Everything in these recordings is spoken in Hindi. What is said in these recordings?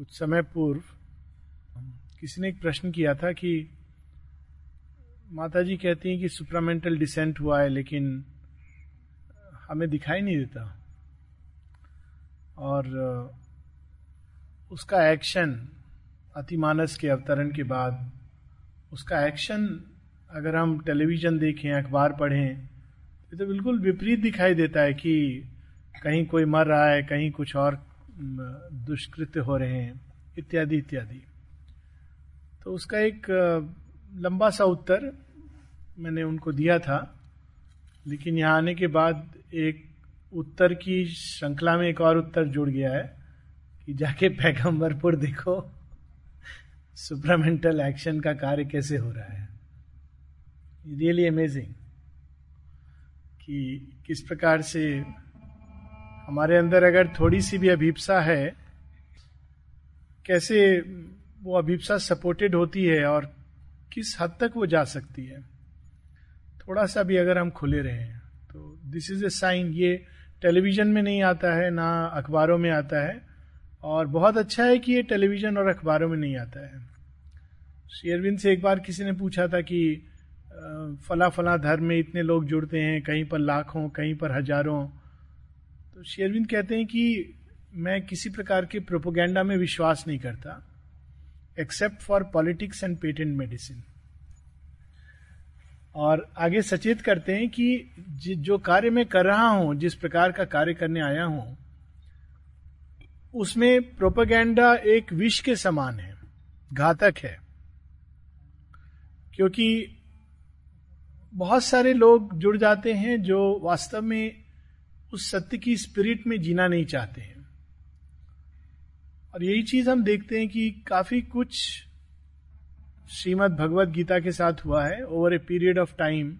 कुछ समय पूर्व किसी ने एक प्रश्न किया था कि माता जी कहती हैं कि सुप्रामेंटल डिसेंट हुआ है, लेकिन हमें दिखाई नहीं देता। और उसका एक्शन अतिमानस के अवतरण के बाद, उसका एक्शन अगर हम टेलीविज़न देखें, अखबार पढ़ें तो बिल्कुल विपरीत दिखाई देता है कि कहीं कोई मर रहा है, कहीं कुछ और दुष्कृत्य हो रहे हैं, इत्यादि इत्यादि। तो उसका एक लंबा सा उत्तर मैंने उनको दिया था, लेकिन यहाँ आने के बाद एक उत्तर की श्रृंखला में एक और उत्तर जुड़ गया है, कि जाके पैगंबरपुर देखो, सुपरामेंटल एक्शन का कार्य कैसे हो रहा है। रियली अमेजिंग कि किस प्रकार से हमारे अंदर अगर थोड़ी सी भी अभिप्सा है, कैसे वो अभिप्सा सपोर्टेड होती है और किस हद तक वो जा सकती है? थोड़ा सा भी अगर हम खुले रहे तो दिस इज़ ए साइन ये टेलीविज़न में नहीं आता है, ना अखबारों में आता है, और बहुत अच्छा है कि ये टेलीविज़न और अखबारों में नहीं आता है। शेयरविंद से एक बार किसी ने पूछा था कि फला फला धर्म में इतने लोग जुड़ते हैं, कहीं पर लाखों, कहीं पर हज़ारों तो शेरविंद कहते हैं कि मैं किसी प्रकार के प्रोपोगेंडा में विश्वास नहीं करता except for politics and patent medicine और आगे सचेत करते हैं कि जो कार्य मैं कर रहा हूँ, जिस प्रकार का कार्य करने आया हूँ, उसमें प्रोपोगेंडा एक विष के समान है, घातक है। क्योंकि बहुत सारे लोग जुड़ जाते हैं जो वास्तव में उस सत्य की स्पिरिट में जीना नहीं चाहते हैं। और यही चीज़ हम देखते हैं कि काफ़ी कुछ श्रीमद भगवत गीता के साथ हुआ है over a period of time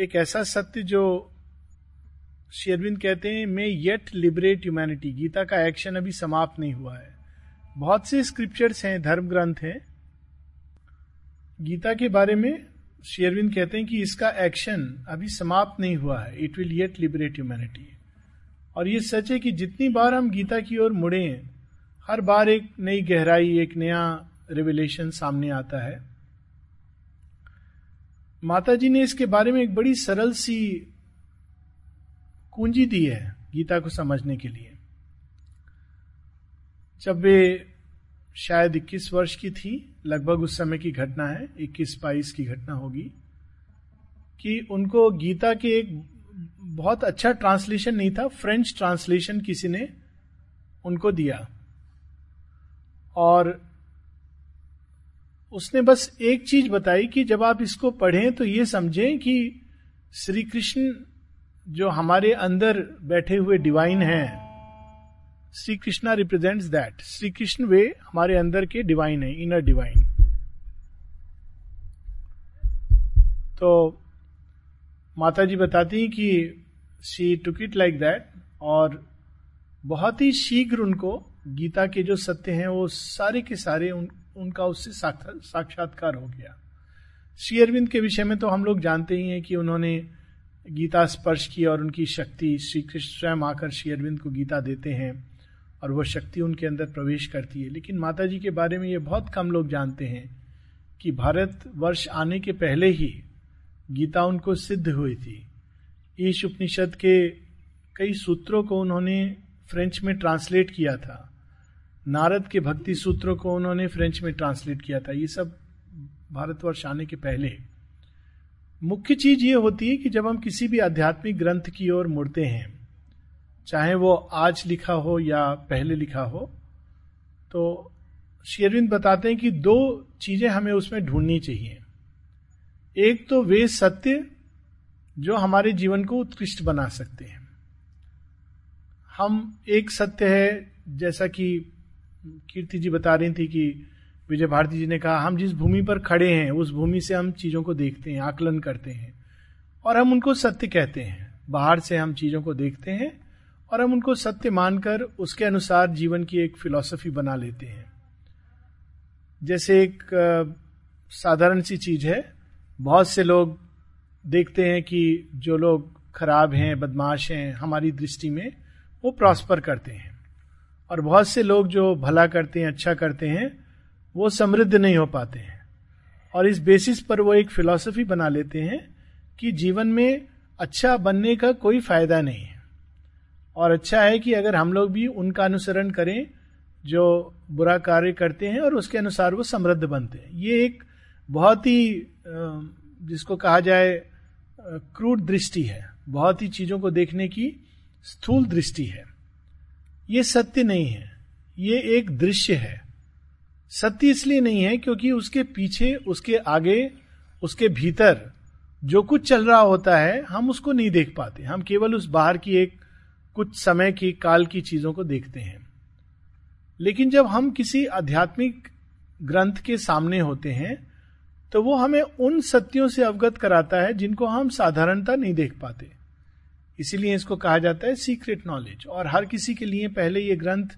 एक ऐसा सत्य जो शेरविंद कहते हैं may yet liberate humanity Gita का एक्शन अभी समाप्त नहीं हुआ है। बहुत से स्क्रिप्चर्स हैं, धर्म ग्रंथ हैं। गीता के बारे में शेरविंद कहते हैं कि इसका एक्शन अभी समाप्त नहीं हुआ है। It will yet liberate humanity और ये सच है कि जितनी बार हम गीता की ओर मुड़े, हर बार एक नई गहराई, एक नया रिविलेशन सामने आता है। माता जी ने इसके बारे में एक बड़ी सरल सी कुंजी दी है गीता को समझने के लिए। जब वे शायद 21 वर्ष की थी लगभग उस समय की घटना है 21 बाईस की घटना होगी, कि उनको गीता के एक बहुत अच्छा ट्रांसलेशन नहीं था, फ्रेंच ट्रांसलेशन किसी ने उनको दिया। और उसने बस एक चीज़ बताई कि जब आप इसको पढ़ें तो ये समझें कि श्री कृष्ण जो हमारे अंदर बैठे हुए डिवाइन हैं श्री कृष्णा रिप्रेजेंट दैट श्री कृष्ण वे हमारे अंदर के डिवाइन है इनर डिवाइन तो माता जी बताती हैं कि she took it like that और बहुत ही शीघ्र उनको गीता के जो सत्य हैं वो सारे के सारे उन, उनका उससे साक्षात्कार हो गया। श्री अरविंद के विषय में तो हम लोग जानते ही हैं कि उन्होंने गीता स्पर्श की और उनकी शक्ति श्री कृष्ण स्वयं आकर श्री अरविंद को गीता देते हैं। और वह शक्ति उनके अंदर प्रवेश करती है। लेकिन माता जी के बारे में ये बहुत कम लोग जानते हैं कि भारत वर्ष आने के पहले ही गीता उनको सिद्ध हुई थी। ईश उपनिषद के कई सूत्रों को उन्होंने फ्रेंच में ट्रांसलेट किया था। नारद के भक्ति सूत्रों को उन्होंने फ्रेंच में ट्रांसलेट किया था। ये सब भारतवर्ष आने के पहले। मुख्य चीज़ ये होती है कि जब हम किसी भी आध्यात्मिक ग्रंथ की ओर मुड़ते हैं चाहे वो आज लिखा हो या पहले लिखा हो तो शेरविंद बताते हैं कि दो चीज़ें हमें उसमें ढूंढनी चाहिए। एक तो वे सत्य जो हमारे जीवन को उत्कृष्ट बना सकते हैं। हम एक सत्य है, जैसा कि कीर्ति जी बता रही थी कि विजय भारती जी ने कहा, हम जिस भूमि पर खड़े हैं, उस भूमि से हम चीज़ों को देखते हैं, आकलन करते हैं, और हम उनको सत्य कहते हैं। बाहर से हम चीज़ों को देखते हैं और हम उनको सत्य मानकर उसके अनुसार जीवन की एक फिलॉसफी बना लेते हैं। जैसे एक साधारण सी चीज़ है, बहुत से लोग देखते हैं कि जो लोग खराब हैं, बदमाश हैं, हमारी दृष्टि में वो प्रॉस्पर करते हैं। और बहुत से लोग जो भला करते हैं अच्छा करते हैं, वो समृद्ध नहीं हो पाते हैं। और इस बेसिस पर वो एक फिलॉसफी बना लेते हैं कि जीवन में अच्छा बनने का कोई फ़ायदा नहीं है। और अच्छा है कि अगर हम लोग भी उनका अनुसरण करें, जो बुरा कार्य करते हैं और उसके अनुसार वो समृद्ध बनते हैं। ये एक बहुत ही जिसको कहा जाए क्रूड दृष्टि है। बहुत ही चीज़ों को देखने की स्थूल दृष्टि है। ये सत्य नहीं है। ये एक दृश्य है। सत्य इसलिए नहीं है क्योंकि उसके पीछे, उसके आगे, उसके भीतर जो कुछ चल रहा होता है, हम उसको नहीं देख पाते। हम केवल उस बाहर की एक कुछ समय की, काल की चीज़ों को देखते हैं। लेकिन जब हम किसी आध्यात्मिक ग्रंथ के सामने होते हैं तो वो हमें उन सत्यों से अवगत कराता है जिनको हम साधारणता नहीं देख पाते। इसीलिए इसको कहा जाता है सीक्रेट नॉलेज और हर किसी के लिए पहले ये ग्रंथ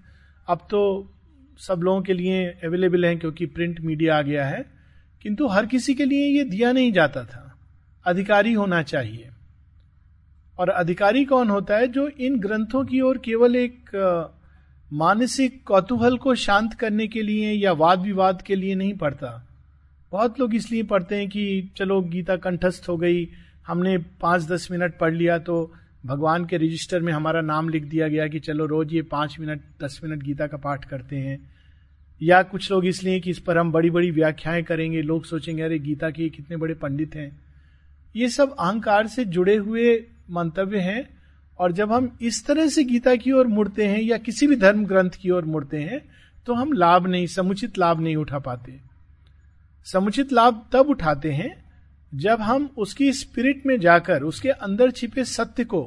अब तो सब लोगों के लिए अवेलेबल है क्योंकि प्रिंट मीडिया आ गया है। किंतु हर किसी के लिए ये दिया नहीं जाता था। अधिकारी होना चाहिए। और अधिकारी कौन होता है जो इन ग्रंथों की ओर केवल एक मानसिक कौतूहल को शांत करने के लिए या वाद विवाद के लिए नहीं पढ़ता। बहुत लोग इसलिए पढ़ते हैं कि चलो, गीता कंठस्थ हो गई, हमने पाँच दस मिनट पढ़ लिया तो भगवान के रजिस्टर में हमारा नाम लिख दिया गया कि चलो, रोज ये पाँच मिनट, दस मिनट गीता का पाठ करते हैं। या कुछ लोग इसलिए कि इस पर हम बड़ी बड़ी व्याख्याएँ करेंगे, लोग सोचेंगे, अरे गीता के कितने बड़े पंडित हैं। ये सब अहंकार से जुड़े हुए मंतव्य हैं और जब हम इस तरह से गीता की ओर मुड़ते हैं या किसी भी धर्म ग्रंथ की ओर मुड़ते हैं तो हम लाभ नहीं, समुचित लाभ नहीं उठा पाते। समुचित लाभ तब उठाते हैं जब हम उसकी स्पिरिट में जाकर, उसके अंदर छिपे सत्य को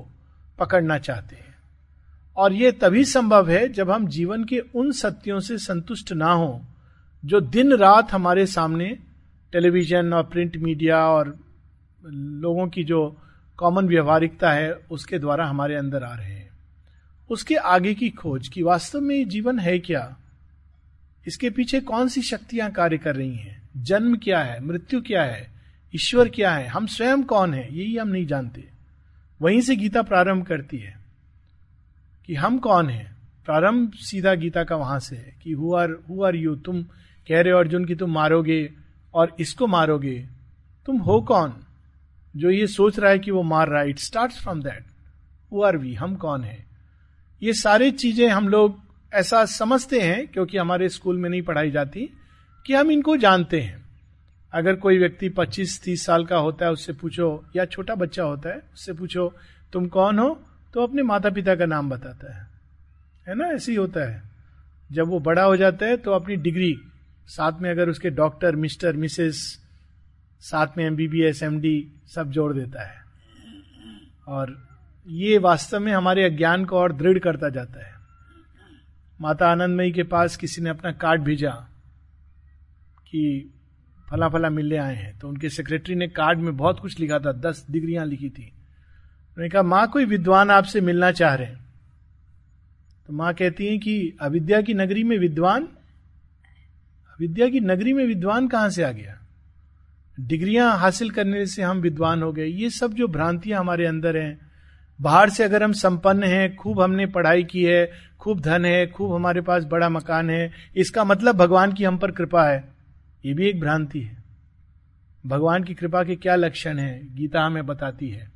पकड़ना चाहते हैं। और यह तभी संभव है जब हम जीवन के उन सत्यों से संतुष्ट ना हो, जो दिन रात हमारे सामने टेलीविज़न और प्रिंट मीडिया और लोगों की जो कॉमन व्यवहारिकता है, उसके द्वारा हमारे अंदर आ रहे हैं। उसके आगे की खोज कि वास्तव में जीवन है क्या? इसके पीछे कौन सी शक्तियाँ कार्य कर रही हैं? जन्म क्या है? मृत्यु क्या है? ईश्वर क्या है? हम स्वयं कौन है? यही हम नहीं जानते। वहीं से गीता प्रारंभ करती है कि हम कौन है? प्रारंभ सीधा गीता का वहाँ से है कि who are who are you तुम कह रहे हो अर्जुन की तुम मारोगे और इसको मारोगे। तुम हो कौन? जो ये सोच रहा है कि वो मार रहा है it start from that who are we हम कौन है? ये सारी चीज़ें हम लोग ऐसा समझते हैं, क्योंकि हमारे स्कूल में नहीं पढ़ाई जाती, कि हम इनको जानते हैं। अगर कोई व्यक्ति 25-30 साल का होता है, उससे पूछो, या छोटा बच्चा होता है, उससे पूछो, तुम कौन हो? तो अपने माता पिता का नाम बताता है। है ना? ऐसे ही होता है। जब वो बड़ा हो जाता है तो अपनी डिग्री, साथ में अगर उसके डॉक्टर, मिस्टर, मिसेस साथ में एमबीबीएस एमडी सब जोड़ देता है। और ये वास्तव में हमारे अज्ञान को और दृढ़ करता जाता है। माता आनंदमयी के पास किसी ने अपना कार्ड भेजा कि फला फला मिलने आए हैं तो उनके सेक्रेटरी ने कार्ड में बहुत कुछ लिखा था, दस डिग्रियाँ लिखी थी। उन्होंने कहा, माँ, कोई विद्वान आपसे मिलना चाह रहे हैं? तो माँ कहती है कि, अविद्या की नगरी में विद्वान, अविद्या की नगरी में विद्वान कहाँ से आ गया? डिग्रियाँ हासिल करने से हम विद्वान हो गए। ये सब जो भ्रांतियाँ हमारे अंदर हैं, बाहर से अगर हम संपन्न हैं, खूब हमने पढ़ाई की है, खूब धन है, खूब हमारे पास बड़ा मकान है, इसका मतलब भगवान की हम पर कृपा है। ये भी एक भ्रांति है। भगवान की कृपा के क्या लक्षण है, गीता हमें बताती है।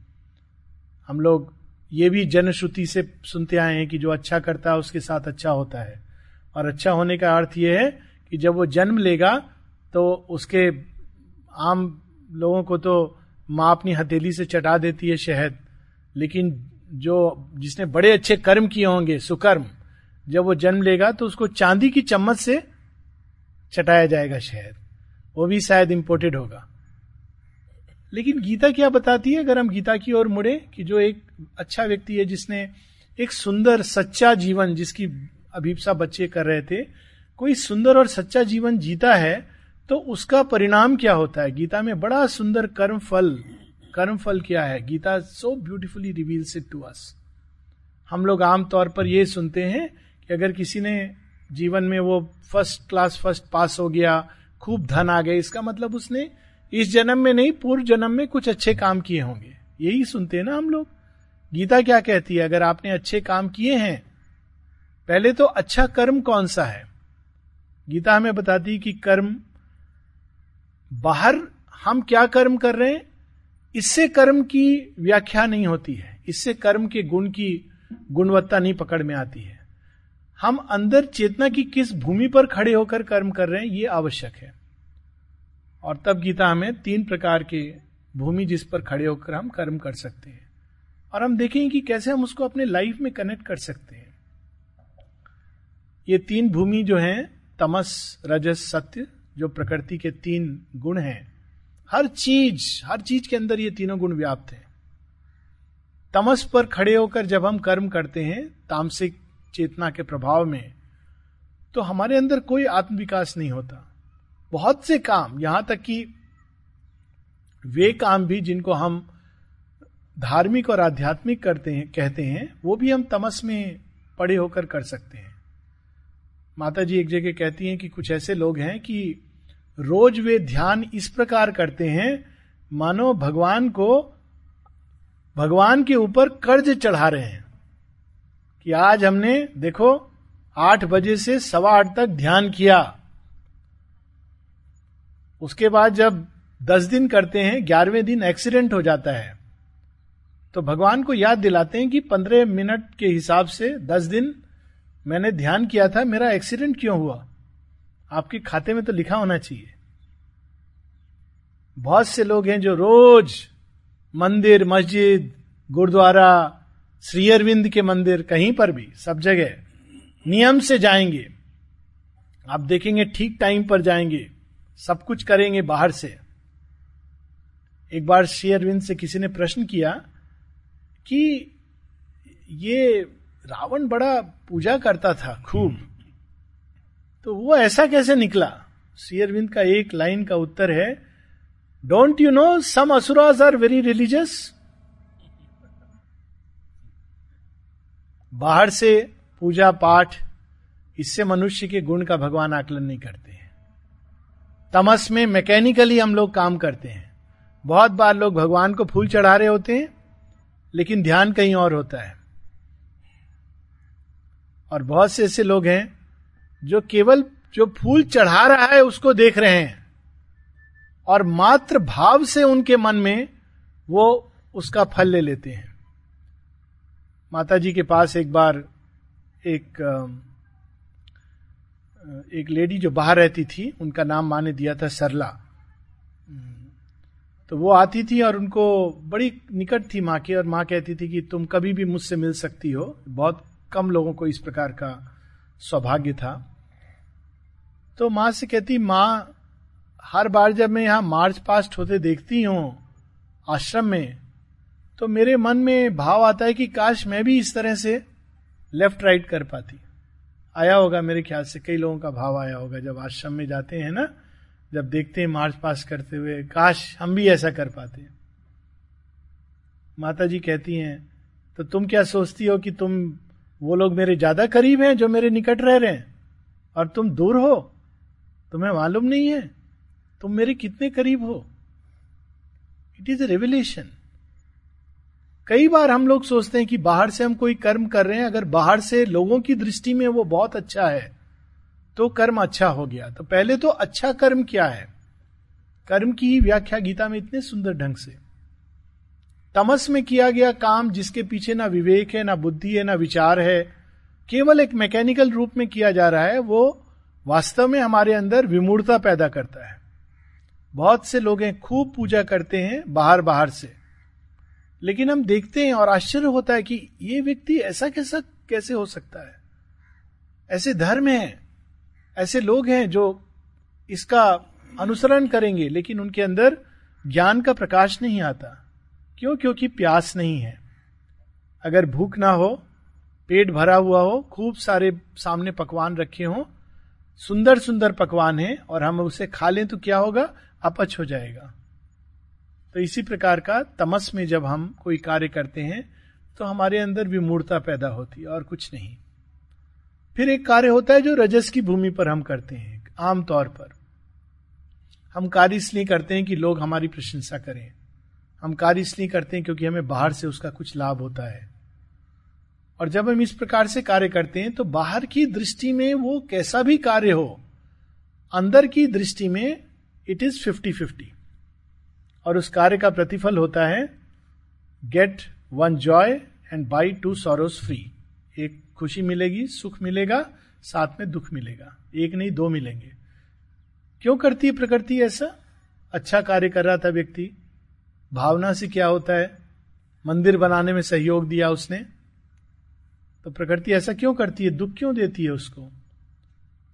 हम लोग ये भी जनश्रुति से सुनते आए हैं कि जो अच्छा करता है, उसके साथ अच्छा होता है। और अच्छा होने का अर्थ यह है कि जब वो जन्म लेगा तो उसके आम लोगों को तो माँ अपनी हथेली से चटा देती है शहद, लेकिन जो, जिसने बड़े अच्छे कर्म किए होंगे, सुकर्म, जब वो जन्म लेगा तो उसको चांदी की चम्मच से चटाया जाएगा शहद। वो भी शायद इंपोर्टेड होगा। लेकिन गीता क्या बताती है? अगर हम गीता की ओर मुड़े कि जो एक अच्छा व्यक्ति है, जिसने एक सुंदर, सच्चा जीवन जिसकी अभिप्सा बच्चे कर रहे थे, कोई सुंदर और सच्चा जीवन जीता है तो उसका परिणाम क्या होता है? गीता में बड़ा सुंदर कर्म फल कर्म फल क्या है? Gita so beautifully reveals it to us हम लोग आमतौर पर यह सुनते हैं कि अगर किसी ने जीवन में वो फ़र्स्ट क्लास फ़र्स्ट पास हो गया, खूब धन आ गया, इसका मतलब उसने इस जन्म में नहीं, पूर्व जन्म में कुछ अच्छे काम किए होंगे। यही सुनते हैं ना हम लोग। गीता क्या कहती है? अगर आपने अच्छे काम किए हैं, पहले तो अच्छा कर्म कौन सा है? गीता हमें बताती कि कर्म बाहर हम क्या कर्म कर रहे हैं? इससे कर्म की व्याख्या नहीं होती है। इससे कर्म के गुण की गुणवत्ता नहीं पकड़ में आती है। हम अंदर चेतना की किस भूमि पर खड़े होकर कर्म कर रहे हैं, ये आवश्यक है। और तब गीता हमें तीन प्रकार के भूमि जिस पर खड़े होकर हम कर्म कर सकते हैं। और हम देखेंगे कि कैसे हम उसको अपने लाइफ में कनेक्ट कर सकते हैं। ये तीन भूमि जो है, तमस, रजस, सत्य जो प्रकृति के तीन गुण हैं, हर चीज़ हर चीज़ के अंदर ये तीनों गुण व्याप्त है। तमस पर खड़े होकर जब हम कर्म करते हैं, तामसिक चेतना के प्रभाव में तो हमारे अंदर कोई आत्मविकास नहीं होता। बहुत से काम, यहाँ तक कि वे काम भी जिनको हम धार्मिक और आध्यात्मिक करते हैं, कहते हैं, वो भी हम तमस में पड़े होकर कर सकते हैं। माता जी एक जगह कहती हैं कि कुछ ऐसे लोग हैं कि रोज वे ध्यान इस प्रकार करते हैं, मानो भगवान को, भगवान के ऊपर कर्ज चढ़ा रहे हैं। कि आज हमने, देखो, आठ बजे से सवा आठ तक ध्यान किया। उसके बाद जब दस दिन करते हैं, ग्यारहवें दिन एक्सीडेंट हो जाता है। तो भगवान को याद दिलाते हैं कि पंद्रह मिनट के हिसाब से दस दिन मैंने ध्यान किया था, मेरा एक्सीडेंट क्यों हुआ? आपके खाते में तो लिखा होना चाहिए। बहुत से लोग हैं जो रोज मंदिर, मस्जिद, गुरुद्वारा, श्री अरविंद के मंदिर कहीं पर भी, सब जगह नियम से जाएँगे। आप देखेंगे ठीक टाइम पर जाएँगे, सब कुछ करेंगे बाहर से। एक बार श्री अरविंद से किसी ने प्रश्न किया कि ये रावण बड़ा पूजा करता था, खूब। तो वो ऐसा कैसे निकला? श्री अरविंद का एक लाइन का उत्तर है don't you know some asuras are very religious बाहर से पूजा पाठ, इससे मनुष्य के गुण का भगवान आकलन नहीं करते हैं। तमस में मैकेनिकली हम लोग काम करते हैं। बहुत बार लोग भगवान को फूल चढ़ा रहे होते हैं, लेकिन ध्यान कहीं और होता है। और बहुत से ऐसे लोग हैं जो केवल जो फूल चढ़ा रहा है उसको देख रहे हैं। और मात्र भाव से उनके मन में वो उसका फल ले लेते हैं। माता जी के पास एक बार एक एक लेडी जो बाहर रहती थी, उनका नाम माँ ने दिया था सरला। तो वो आती थी और उनको बड़ी निकट थी माँ की, और माँ कहती थी कि तुम कभी भी मुझसे मिल सकती हो। बहुत कम लोगों को इस प्रकार का सौभाग्य था। तो माँ से कहती, माँ, हर बार जब मैं यहाँ मार्च पास्ट होते देखती हूँ आश्रम में तो मेरे मन में भाव आता है कि काश मैं भी इस तरह से लेफ़्ट राइट कर पाती। आया होगा मेरे ख्याल से, कई लोगों का भाव आया होगा जब आश्रम में जाते हैं ना, जब देखते हैं मार्च पास करते हुए, काश हम भी ऐसा कर पाते। माता जी कहती हैं तो तुम क्या सोचती हो कि तुम वो लोग मेरे ज़्यादा करीब हैं जो मेरे निकट रह रहे हैं। और तुम दूर हो, तुम्हें मालूम नहीं है, तुम मेरे कितने करीब हो। इट इज़ ए रेवल्यूशन कई बार हम लोग सोचते हैं कि बाहर से हम कोई कर्म कर रहे हैं, अगर बाहर से लोगों की दृष्टि में वो बहुत अच्छा है तो कर्म अच्छा हो गया। तो पहले तो अच्छा कर्म क्या है? कर्म की ही व्याख्या गीता में इतने सुंदर ढंग से। तमस में किया गया काम जिसके पीछे ना विवेक है, ना बुद्धि है, ना विचार है, केवल एक मैकेनिकल रूप में किया जा रहा है, वो वास्तव में हमारे अंदर विमूढ़ता पैदा करता है। बहुत से लोग हैं, खूब पूजा करते हैं बाहर बाहर से। लेकिन हम देखते हैं और आश्चर्य होता है कि ये व्यक्ति ऐसा कैसा, कैसे हो सकता है? ऐसे धर्म है, ऐसे लोग हैं जो इसका अनुसरण करेंगे, लेकिन उनके अंदर ज्ञान का प्रकाश नहीं आता। क्यों? क्योंकि प्यास नहीं है। अगर भूख ना हो, पेट भरा हुआ हो, खूब सारे सामने पकवान रखे हो सुंदर सुंदर पकवान है और हम उसे खा लें तो क्या होगा? अपच हो जाएगा। तो इसी प्रकार का तमस में जब हम कोई कार्य करते हैं तो हमारे अंदर विमूर्ता पैदा होती है और कुछ नहीं। फिर एक कार्य होता है जो रजस की भूमि पर हम करते हैं आमतौर पर। हम कार्य इसलिए करते हैं कि लोग हमारी प्रशंसा करें। हम कार्य इसलिए करते हैं क्योंकि हमें बाहर से उसका कुछ लाभ होता है। और जब हम इस प्रकार से कार्य करते हैं तो बाहर की दृष्टि में वो कैसा भी कार्य हो, अंदर की दृष्टि में इट इज़ फिफ्टी फिफ्टी और उस कार्य का प्रतिफल होता है get one joy and bye to sorrows free एक खुशी मिलेगी, सुख मिलेगा, साथ में दुख मिलेगा। एक नहीं, दो मिलेंगे। क्यों करती है प्रकृति ऐसा? अच्छा कार्य कर रहा था व्यक्ति। भावना से क्या होता है? मंदिर बनाने में सहयोग दिया उसने। तो प्रकृति ऐसा क्यों करती है? दुख क्यों देती है उसको?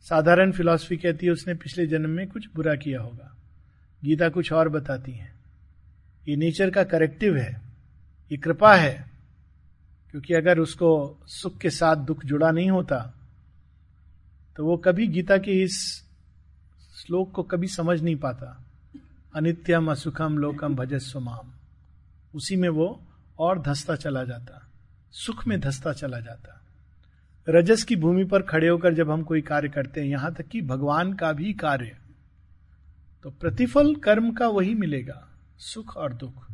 साधारण फिलॉसफी कहती है, उसने पिछले जन्म में कुछ बुरा किया होगा। गीता कुछ और बताती है। ये नेचर का करेक्टिव है। ये कृपा है। क्योंकि अगर उसको सुख के साथ दुख जुड़ा नहीं होता तो वो कभी गीता के इस श्लोक को कभी समझ नहीं पाता। अनित्यम असुखम लोकम भजस्व माम। उसी में वो और धसता चला जाता, सुख में धसता चला जाता। रजस की भूमि पर खड़े होकर जब हम कोई कार्य करते हैं, यहाँ तक कि भगवान का भी कार्य तो प्रतिफल कर्म का वही मिलेगा, सुख और दुख।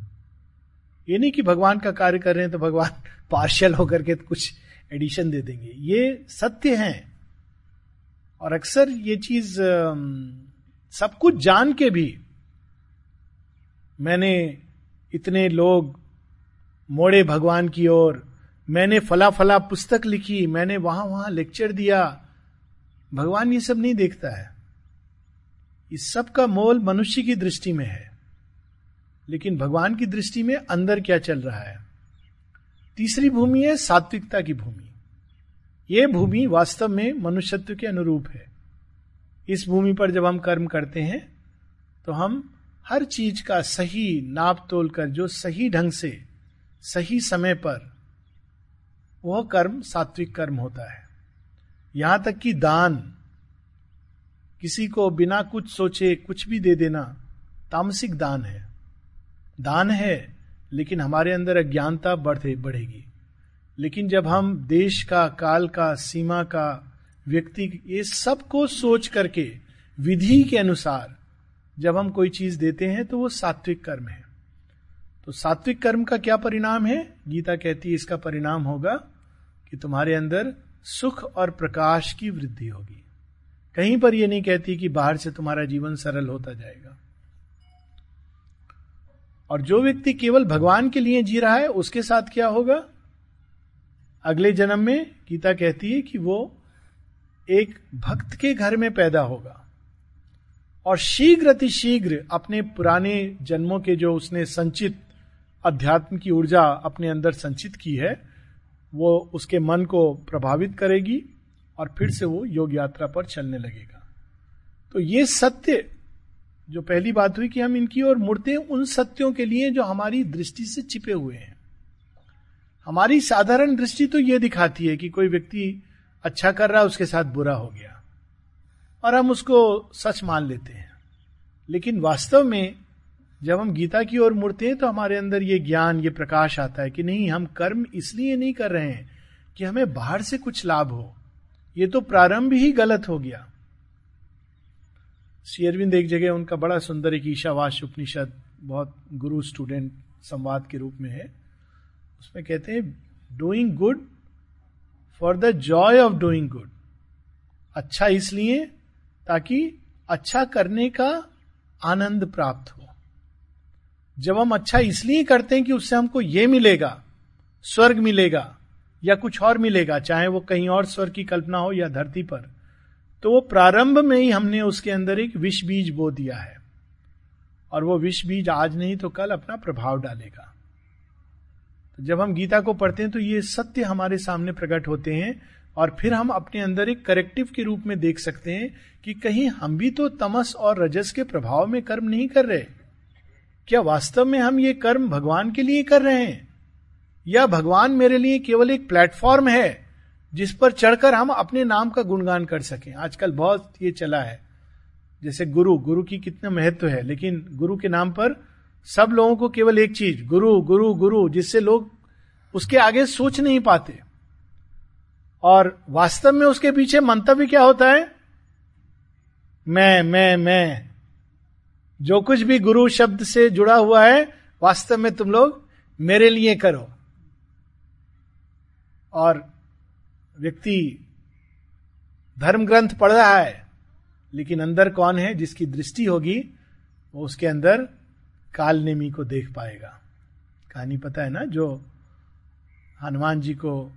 ये नहीं कि भगवान का कार्य कर रहे हैं तो भगवान पार्शियल होकर के कुछ एडिशन दे देंगे। ये सत्य है। और अक्सर ये चीज़ सब कुछ जान के भी मैंने इतने लोग मोड़े भगवान की ओर, मैंने फला फला पुस्तक लिखी, मैंने वहाँ वहाँ लेक्चर दिया। भगवान ये सब नहीं देखता है। इस सब का मोल मनुष्य की दृष्टि में है। लेकिन भगवान की दृष्टि में अंदर क्या चल रहा है? तीसरी भूमि है सात्विकता की भूमि। यह भूमि वास्तव में मनुष्यत्व के अनुरूप है। इस भूमि पर जब हम कर्म करते हैं तो हम हर चीज़ का सही नाप तोल कर जो सही ढंग से, सही समय पर, वह कर्म, सात्विक कर्म होता है। यहाँ तक कि दान, किसी को बिना कुछ सोचे, कुछ भी दे देना, तामसिक दान है। दान है, लेकिन हमारे अंदर अज्ञानता बढ़े, बढ़ेगी। लेकिन जब हम देश का, काल का, सीमा का, व्यक्ति, ये सबको सोच करके, विधि के अनुसार जब हम कोई चीज़ देते हैं तो वो सात्विक कर्म है। तो सात्विक कर्म का क्या परिणाम है? गीता कहती है, इसका परिणाम होगा कि तुम्हारे अंदर सुख और प्रकाश की वृद्धि होगी। कहीं पर यह नहीं कहती कि बाहर से तुम्हारा जीवन सरल होता जाएगा। और जो व्यक्ति केवल भगवान के लिए जी रहा है, उसके साथ क्या होगा? अगले जन्म में गीता कहती है कि वो एक भक्त के घर में पैदा होगा। और शीघ्र शीघ्र अपने पुराने जन्मों के जो उसने संचित अध्यात्म की ऊर्जा अपने अंदर संचित की है, वो उसके मन को प्रभावित करेगी और फिर से वो योग यात्रा पर चलने लगेगा। तो ये सत्य जो पहली बात हुई कि हम इनकी ओर मुड़ते हैं, उन सत्यों के लिए जो हमारी दृष्टि से छिपे हुए हैं। हमारी साधारण दृष्टि तो यह दिखाती है कि कोई व्यक्ति अच्छा कर रहा है, उसके साथ बुरा हो गया। और हम उसको सच मान लेते हैं। लेकिन वास्तव में जब हम गीता की ओर मुड़ते हैं तो हमारे अंदर ये ज्ञान, ये प्रकाश आता है कि नहीं, हम कर्म इसलिए नहीं कर रहे हैं कि हमें बाहर से कुछ लाभ हो। ये तो प्रारंभ ही गलत हो गया। श्री अरविंद एक जगह उनका बड़ा सुंदर एक ईशावास उपनिषद, बहुत गुरु स्टूडेंट संवाद के रूप में है। उसमें कहते हैं doing good for the joy of doing good अच्छा इसलिए ताकि अच्छा करने का आनंद प्राप्त हो। जब हम अच्छा इसलिए करते हैं कि उससे हमको ये मिलेगा, स्वर्ग मिलेगा, या कुछ और मिलेगा, चाहे वो कहीं और स्वर्ग की कल्पना हो या धरती पर तो वो प्रारंभ में ही हमने उसके अंदर एक विष बीज बो दिया है। और वो विष बीज आज नहीं तो कल अपना प्रभाव डालेगा। तो जब हम गीता को पढ़ते हैं तो ये सत्य हमारे सामने प्रकट होते हैं और फिर हम अपने अंदर एक करेक्टिव के रूप में देख सकते हैं कि कहीं हम भी तो तमस और रजस के प्रभाव में कर्म नहीं कर रहे। क्या वास्तव में हम ये कर्म भगवान के लिए कर रहे हैं? या भगवान मेरे लिए केवल एक प्लेटफॉर्म है जिस पर चढ़कर हम अपने नाम का गुणगान कर सकें? आजकल बहुत ये चला है। जैसे गुरु गुरु की कितना महत्व है, लेकिन गुरु के नाम पर सब लोगों को केवल एक चीज़, गुरु गुरु गुरु, जिससे लोग उसके आगे सोच नहीं पाते। और वास्तव में उसके पीछे मंतव्य क्या होता है? मैं मैं मैं। जो कुछ भी गुरु शब्द से जुड़ा हुआ है, वास्तव में तुम लोग मेरे लिए करो। और व्यक्ति धर्म ग्रंथ पढ़ रहा है, लेकिन अंदर कौन है जिसकी दृष्टि होगी, वो उसके अंदर काल नेमी को देख पाएगा। कहानी पता है ना, जो हनुमान जी को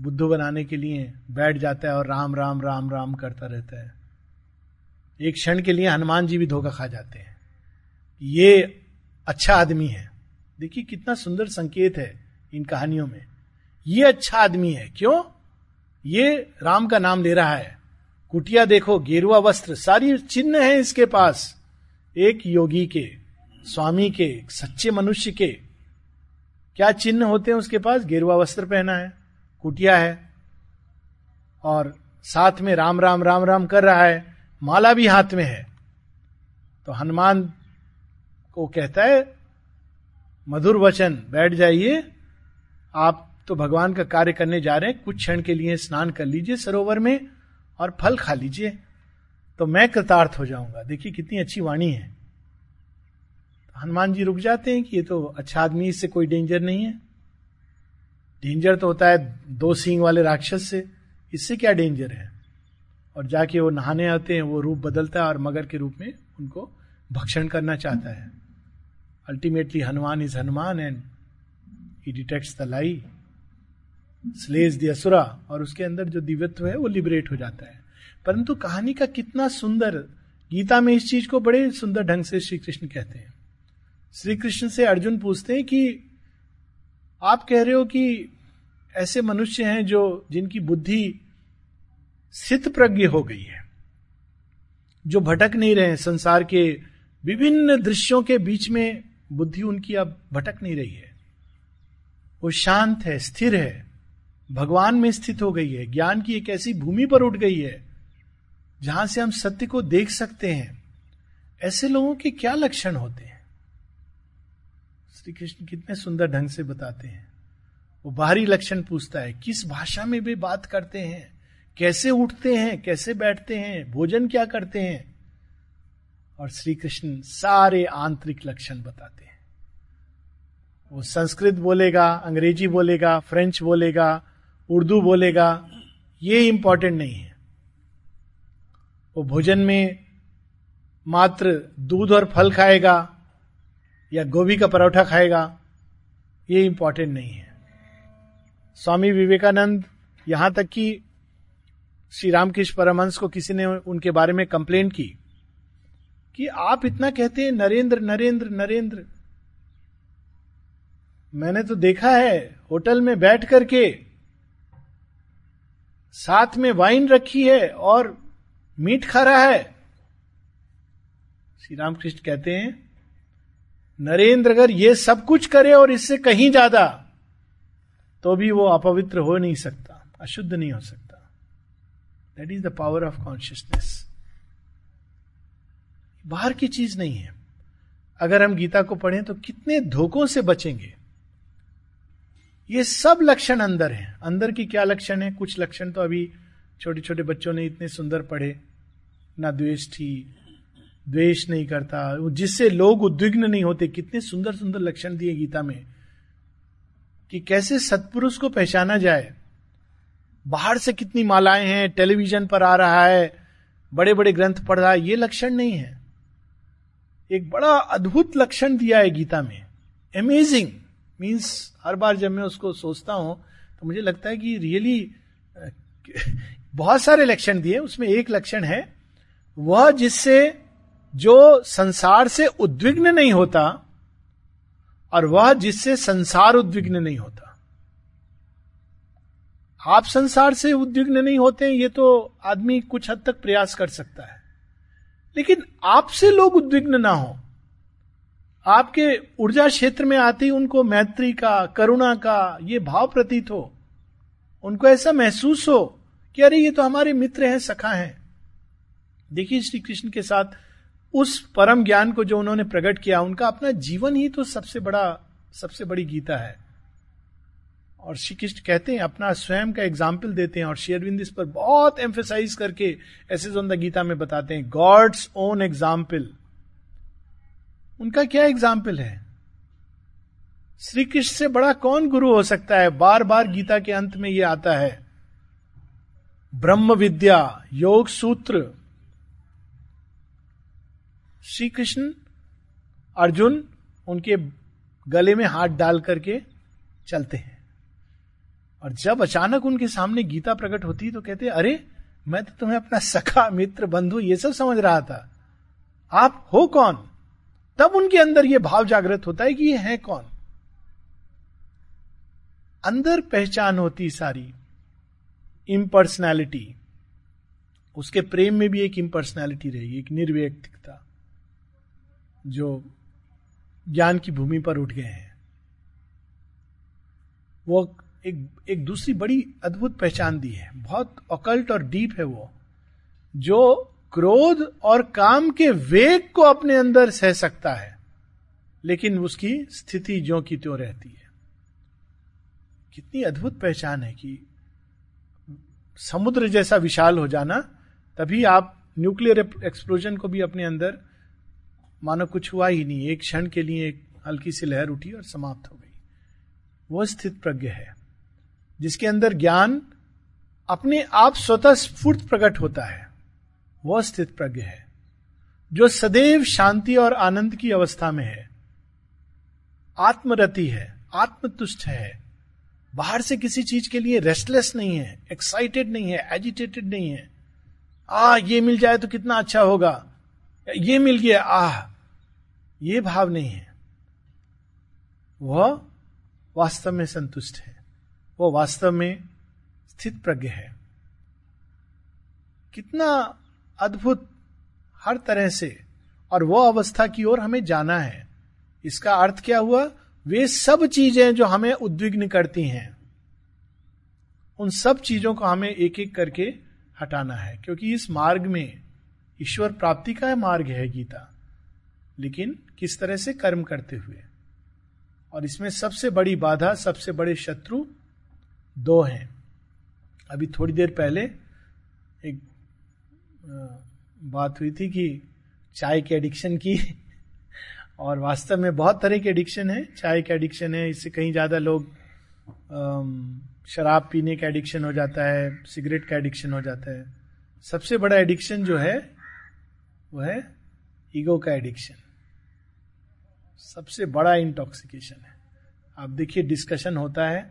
बुद्ध बनाने के लिए बैठ जाता है और राम राम राम राम करता रहता है। एक क्षण के लिए हनुमान जी भी धोखा खा जाते हैं। ये अच्छा आदमी है। देखिए कितना सुंदर संकेत है इन कहानियों में। ये अच्छा आदमी है। क्यों? ये राम का नाम ले रहा है। कुटिया देखो, गेरुआ वस्त्र, सारी चिन्ह है इसके पास। एक योगी के, स्वामी के, सच्चे मनुष्य के। क्या चिन्ह होते हैं उसके पास? गेरुआ वस्त्र पहना है। कुटिया है और साथ में राम राम राम राम कर रहा है, माला भी हाथ में है। तो हनुमान को कहता है, मधुर वचन, बैठ जाइए, आप तो भगवान का कार्य करने जा रहे हैं, कुछ क्षण के लिए स्नान कर लीजिए सरोवर में और फल खा लीजिए। तो मैं कृतार्थ हो जाऊँगा। देखिए कितनी अच्छी वाणी है। हनुमान जी रुक जाते हैं कि ये तो अच्छा आदमी इससे कोई डेंजर नहीं है। डेंजर तो होता है दो सींग वाले राक्षस से, इससे क्या डेंजर है? और जाके वो नहाने आते हैं, वो रूप बदलता है और मगर के रूप में उनको भक्षण करना चाहता है। Ultimately Hanuman is Hanuman and he detects the lie slays the asura और उसके अंदर जो दिव्यत्व है, वो लिबरेट हो जाता है। परंतु कहानी का कितना सुंदर, गीता में इस चीज़ को बड़े सुंदर ढंग से श्री कृष्ण कहते हैं। श्री कृष्ण से अर्जुन पूछते हैं कि आप कह रहे हो कि ऐसे मनुष्य हैं जो, जिनकी बुद्धि स्थित प्रज्ञ हो गई है, जो भटक नहीं रहे संसार के विभिन्न दृश्यों के बीच में बुद्धि उनकी अब भटक नहीं रही है। वो शांत है, स्थिर है, भगवान में स्थित हो गई है, ज्ञान की एक ऐसी भूमि पर उठ गई है, जहाँ से हम सत्य को देख सकते हैं। ऐसे लोगों के क्या लक्षण होते हैं? श्री कृष्ण कितने सुंदर ढंग से बताते हैं। वो बाहरी लक्षण पूछता है, किस भाषा में वे बात करते हैं? कैसे उठते हैं? कैसे बैठते हैं? भोजन क्या करते हैं? और श्री कृष्ण सारे आंतरिक लक्षण बताते हैं। वो संस्कृत बोलेगा, अंग्रेज़ी बोलेगा, फ्रेंच बोलेगा, उर्दू बोलेगा, ये इंपॉर्टेंट नहीं है। वो भोजन में मात्र दूध और फल खाएगा या गोभी का परोठा खाएगा, ये इंपॉर्टेंट नहीं है। स्वामी विवेकानंद यहाँ तक कि श्री रामकृष्ण परमहंस को किसी ने उनके बारे में कंप्लेन की, कि आप इतना कहते हैं, नरेंद्र नरेंद्र नरेंद्र। मैंने तो देखा है, होटल में बैठ करके साथ में वाइन रखी है और मीट खा रहा है। श्री रामकृष्ण कहते हैं नरेंद्र अगर ये सब कुछ करे और इससे कहीं ज़्यादा तो भी वो अपवित्र हो नहीं सकता, अशुद्ध नहीं हो सकता। That is the power of consciousness बाहर की चीज़ नहीं है। अगर हम गीता को पढ़ें तो कितने धोखों से बचेंगे। ये सब लक्षण अंदर है। अंदर की क्या लक्षण है? कुछ लक्षण तो अभी छोटे छोटे बच्चों ने इतने सुंदर पढ़े। ना द्वेष थी द्वेष नहीं करता, जिससे लोग उद्विग्न नहीं होते। कितने सुंदर सुंदर लक्षण दिए गीता में कि कैसे सत्पुरुष को पहचाना जाए। बाहर से कितनी मालाएँ हैं, टेलीविज़न पर आ रहा है बड़े बड़े ग्रंथ पढ़ रहा है, ये लक्षण नहीं है। एक बड़ा अद्भुत लक्षण दिया है गीता में। अमेजिंग मीन्स हर बार जब मैं उसको सोचता हूँ तो मुझे लगता है कि रियली बहुत सारे लक्षण दिए, उसमें एक लक्षण है, वह जिससे जो संसार से उद्विग्न नहीं होता और वह जिससे संसार उद्विग्न नहीं होता। आप संसार से उद्विग्न नहीं होते, ये तो आदमी कुछ हद तक प्रयास कर सकता है। लेकिन आपसे लोग उद्विग्न ना हो। आपके ऊर्जा क्षेत्र में आते उनको मैत्री का, करुणा का ये भाव प्रतीत हो। उनको ऐसा महसूस हो कि अरे, ये तो हमारे मित्र हैं, सखा हैं। देखिए श्री कृष्ण के साथ उस परम ज्ञान को जो उन्होंने प्रकट किया, उनका अपना जीवन ही तो सबसे बड़ा, सबसे बड़ी गीता है। और श्री कृष्ण कहते हैं, अपना स्वयं का एग्ज़ाम्पल देते हैं, और शेयरविंद इस पर बहुत एम्फेसाइज करके ऐसे जो गीता में बताते हैं गॉड्स ओन एग्ज़ाम्पल उनका क्या एग्ज़ाम्पल है? श्री कृष्ण से बड़ा कौन गुरु हो सकता है? बार बार गीता के अंत में यह आता है, ब्रह्म विद्या, योग सूत्र श्री कृष्ण अर्जुन उनके गले में हाथ डाल करके चलते हैं। और जब अचानक उनके सामने गीता प्रकट होती तो कहते, अरे, मैं तो तुम्हें अपना सखा, मित्र, बंधु, ये सब समझ रहा था। आप हो कौन? तब उनके अंदर यह भाव जागृत होता है कि ये है कौन? अंदर पहचान होती सारी इम्पर्सनैलिटी उसके प्रेम में भी एक इम्पर्सनैलिटी रहेगी, एक निर्व्यक्तिकता। जो ज्ञान की भूमि पर उठ गए हैं। वो एक एक दूसरी बड़ी अद्भुत पहचान दी है। बहुत अकल्ट और डीप है वो, जो क्रोध और काम के वेग को अपने अंदर सह सकता है, लेकिन उसकी स्थिति जो की त्यों रहती है। कितनी अद्भुत पहचान है कि समुद्र जैसा विशाल हो जाना, तभी आप न्यूक्लियर एक्सप्लोजन को भी अपने अंदर मानो कुछ हुआ ही नहीं। एक क्षण के लिए एक हल्की सी लहर उठी और समाप्त हो गई। वो स्थित प्रज्ञ है, जिसके अंदर ज्ञान अपने आप स्वतः स्फूर्त प्रकट होता है। वह स्थित प्रज्ञ है, जो सदैव शांति और आनंद की अवस्था में है। आत्मरति है, आत्मतुष्ट है। बाहर से किसी चीज़ के लिए रेस्टलेस नहीं है एक्साइटेड नहीं है एजिटेटेड नहीं है। आ, ये मिल जाए तो कितना अच्छा होगा। ये मिल गया, आह ये भाव नहीं है। वह वास्तव में संतुष्ट है। वो वास्तव में स्थित प्रज्ञ है। कितना अद्भुत हर तरह से, और वो अवस्था की ओर हमें जाना है। इसका अर्थ क्या हुआ? वे सब चीज़ें जो हमें उद्विग्न करती हैं, उन सब चीज़ों को हमें एक एक करके हटाना है, क्योंकि इस मार्ग में ईश्वर प्राप्ति का मार्ग है गीता। लेकिन किस तरह से कर्म करते हुए। और इसमें सबसे बड़ी बाधा, सबसे बड़े शत्रु दो हैं। अभी थोड़ी देर पहले एक बात हुई थी कि चाय के एडिक्शन की, और वास्तव में बहुत तरह के एडिक्शन है। चाय के एडिक्शन है, इससे कहीं ज़्यादा लोग शराब पीने का एडिक्शन हो जाता है, सिगरेट का एडिक्शन हो जाता है। सबसे बड़ा एडिक्शन जो है, वो है ईगो का एडिक्शन। सबसे बड़ा इंटॉक्सिकेशन है। आप देखिए डिस्कशन होता है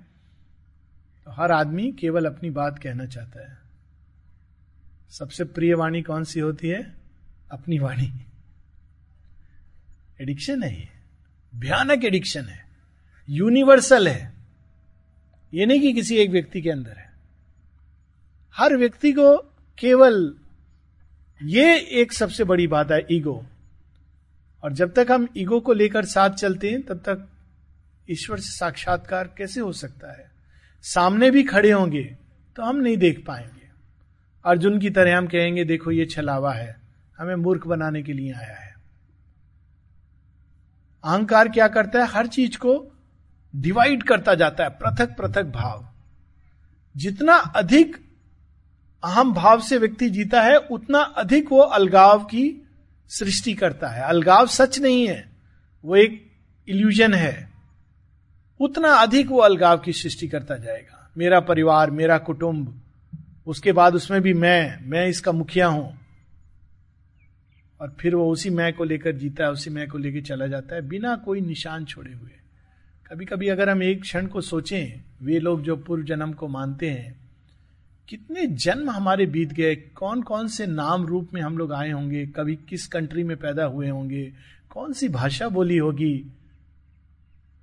तो हर आदमी केवल अपनी बात कहना चाहता है। सबसे प्रिय वाणी कौन सी होती है? अपनी वाणी। एडिक्शन है ये। भयानक एडिक्शन है। यूनिवर्सल है। ये नहीं कि किसी एक व्यक्ति के अंदर है। हर व्यक्ति को केवल ये एक सबसे बड़ी बात है ईगो और जब तक हम ईगो को लेकर साथ चलते हैं, तब तक ईश्वर से साक्षात्कार कैसे हो सकता है? सामने भी खड़े होंगे तो हम नहीं देख पाएँगे। अर्जुन की तरह हम कहेंगे, देखो, ये छलावा है। हमें मूर्ख बनाने के लिए आया है। अहंकार क्या करता है? हर चीज़ को डिवाइड करता जाता है, पृथक पृथक भाव। जितना अधिक अहम भाव से व्यक्ति जीता है, उतना अधिक वो अलगाव की सृष्टि करता है। अलगाव सच नहीं है, वो एक इल्यूजन है। उतना अधिक वो अलगाव की सृष्टि करता जाएगा। मेरा परिवार, मेरा कुटुंब, उसके बाद उसमें भी मैं मैं इसका मुखिया हूँ। और फिर वो उसी मैं को लेकर जीता है, उसी मैं को लेकर चला जाता है, बिना कोई निशान छोड़े हुए। कभी कभी अगर हम एक क्षण को सोचें, वे लोग जो पूर्व जन्म को मानते हैं कितने जन्म हमारे बीत गए कौन कौन से नाम रूप में हम लोग आए होंगे, कभी किस कंट्री में पैदा हुए होंगे कौन सी भाषा बोली होगी,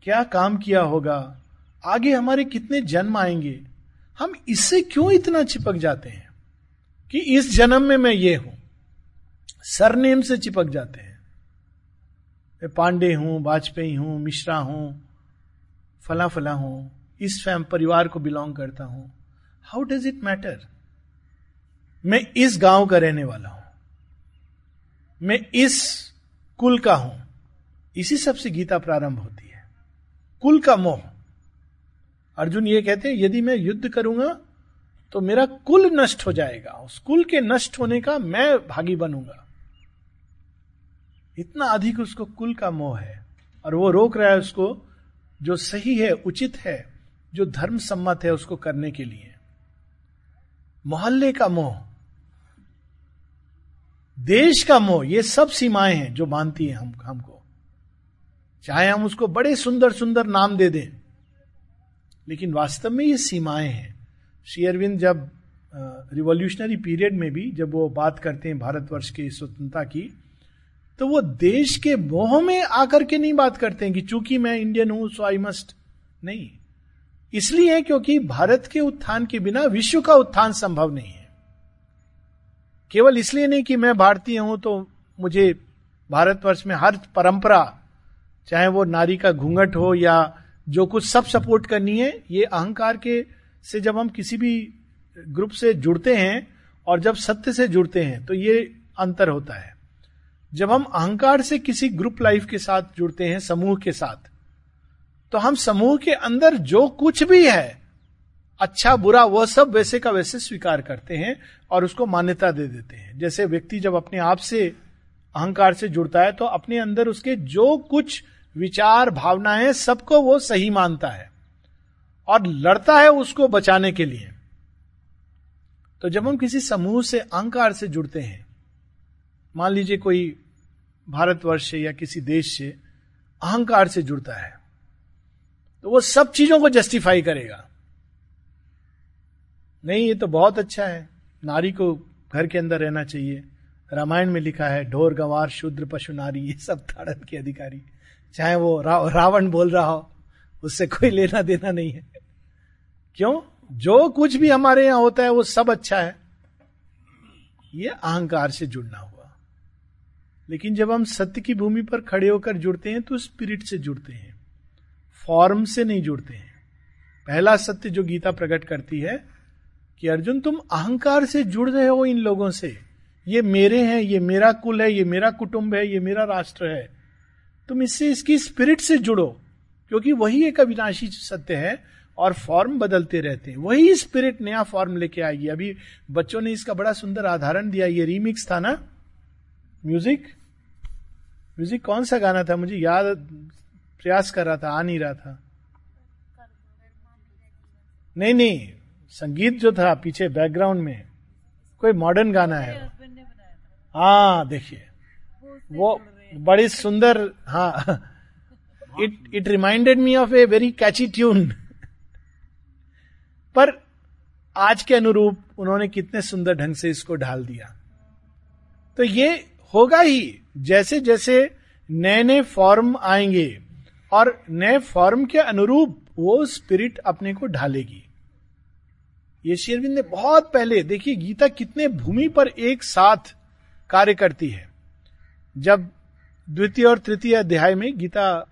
क्या काम किया होगा, आगे हमारे कितने जन्म आएँगे, हम इससे क्यों इतना चिपक जाते हैं कि इस जन्म में मैं ये हूँ, सरनेम से चिपक जाते हैं। मैं पांडे हूँ, वाजपेयी हूँ, मिश्रा हूँ फला फला हूँ, इस फैम परिवार को बिलोंग करता हूँ। हाउ डज इट मैटर मैं इस गाँव का रहने वाला हूँ। मैं इस कुल का हूँ। इसी सबसे गीता प्रारंभ होती है। कुल का मोह। अर्जुन ये कहते हैं, यदि मैं युद्ध करूँगा तो मेरा कुल नष्ट हो जाएगा। उस कुल के नष्ट होने का मैं भागी बनूँगा। इतना अधिक उसको कुल का मोह है, और वो रोक रहा है उसको, जो सही है, उचित है, जो धर्म सम्मत है उसको करने के लिए। मोहल्ले का मोह, देश का मोह, ये सब सीमाएँ हैं जो मानती हैं हम, हमको। चाहे हम उसको बड़े सुंदर सुंदर नाम दे दें, लेकिन वास्तव में ये सीमाएँ हैं। श्री अरविंद जब रिवॉल्यूशनरी पीरियड में भी जब वो बात करते हैं भारतवर्ष की स्वतंत्रता की तो वो देश के मोह में आकर के नहीं बात करते हैं कि चूँकि मैं इंडियन हूँ सो आई मस्ट नहीं। इसलिए है क्योंकि भारत के उत्थान के बिना विश्व का उत्थान संभव नहीं है। केवल इसलिए नहीं कि मैं भारतीय हूँ तो मुझे भारतवर्ष में हर परंपरा, चाहे वो नारी का घूंघट हो या जो कुछ सब सपोर्ट करनी है, ये अहंकार के से जब हम किसी भी ग्रुप से जुड़ते हैं और जब सत्य से जुड़ते हैं तो ये अंतर होता है। जब हम अहंकार से किसी ग्रुप लाइफ के साथ जुड़ते हैं, समूह के साथ तो हम समूह के अंदर जो कुछ भी है अच्छा बुरा, वह सब वैसे का वैसे स्वीकार करते हैं और उसको मान्यता दे देते हैं। जैसे व्यक्ति जब अपने आप से, अहंकार से जुड़ता है तो अपने अंदर उसके जो कुछ विचार, भावनाएँ, सबको वो सही मानता है और लड़ता है उसको बचाने के लिए। तो जब हम किसी समूह से, अहंकार से जुड़ते हैं, मान लीजिए कोई भारतवर्ष से या किसी देश से, अहंकार से जुड़ता है तो वो सब चीज़ों को जस्टिफाई करेगा। नहीं ये तो बहुत अच्छा है। नारी को घर के अंदर रहना चाहिए। रामायण में लिखा है ढोर गंवार शुद्र पशु नारी ये सब ताड़न के अधिकारी। चाहे वो रा, रावण बोल रहा हो उससे कोई लेना देना नहीं है। क्यों? जो कुछ भी हमारे यहाँ होता है वो सब अच्छा है। ये अहंकार से जुड़ना हुआ। लेकिन जब हम सत्य की भूमि पर खड़े होकर जुड़ते हैं तो स्पिरिट से जुड़ते हैं। फॉर्म से नहीं जुड़ते हैं। पहला सत्य जो गीता प्रकट करती है कि अर्जुन, तुम अहंकार से जुड़ रहे हो इन लोगों से। ये मेरे हैं, ये मेरा कुल है, ये मेरा कुटुंब है, ये मेरा राष्ट्र है। तुम इससे, इसकी स्पिरिट से जुड़ो, क्योंकि वही एक अविनाशी सत्य है और फॉर्म बदलते रहते हैं। वही स्पिरिट नया फॉर्म लेके आएगी। अभी बच्चों ने इसका बड़ा सुंदर आधारण दिया। ये रीमिक्स था ना? म्यूज़िक म्यूज़िक कौन सा गाना था? मुझे याद प्रयास कर रहा था, आ नहीं रहा था। नहीं नहीं, संगीत जो था पीछे बैकग्राउंड में, कोई मॉडर्न गाना है हाँ देखिए, वो बड़ी सुंदर हाँ it it reminded me of a very catchy tune पर आज के अनुरूप उन्होंने कितने सुंदर ढंग से इसको ढाल दिया। तो ये होगा ही जैसे जैसे नए नए फॉर्म आएँगे और नए फॉर्म के अनुरूप वो स्पिरिट अपने को ढालेगी। ये शेरविंद ने बहुत पहले, देखिए, गीता कितने भूमि पर एक साथ कार्य करती है। जब द्वितीय और तृतीय अध्याय में गीता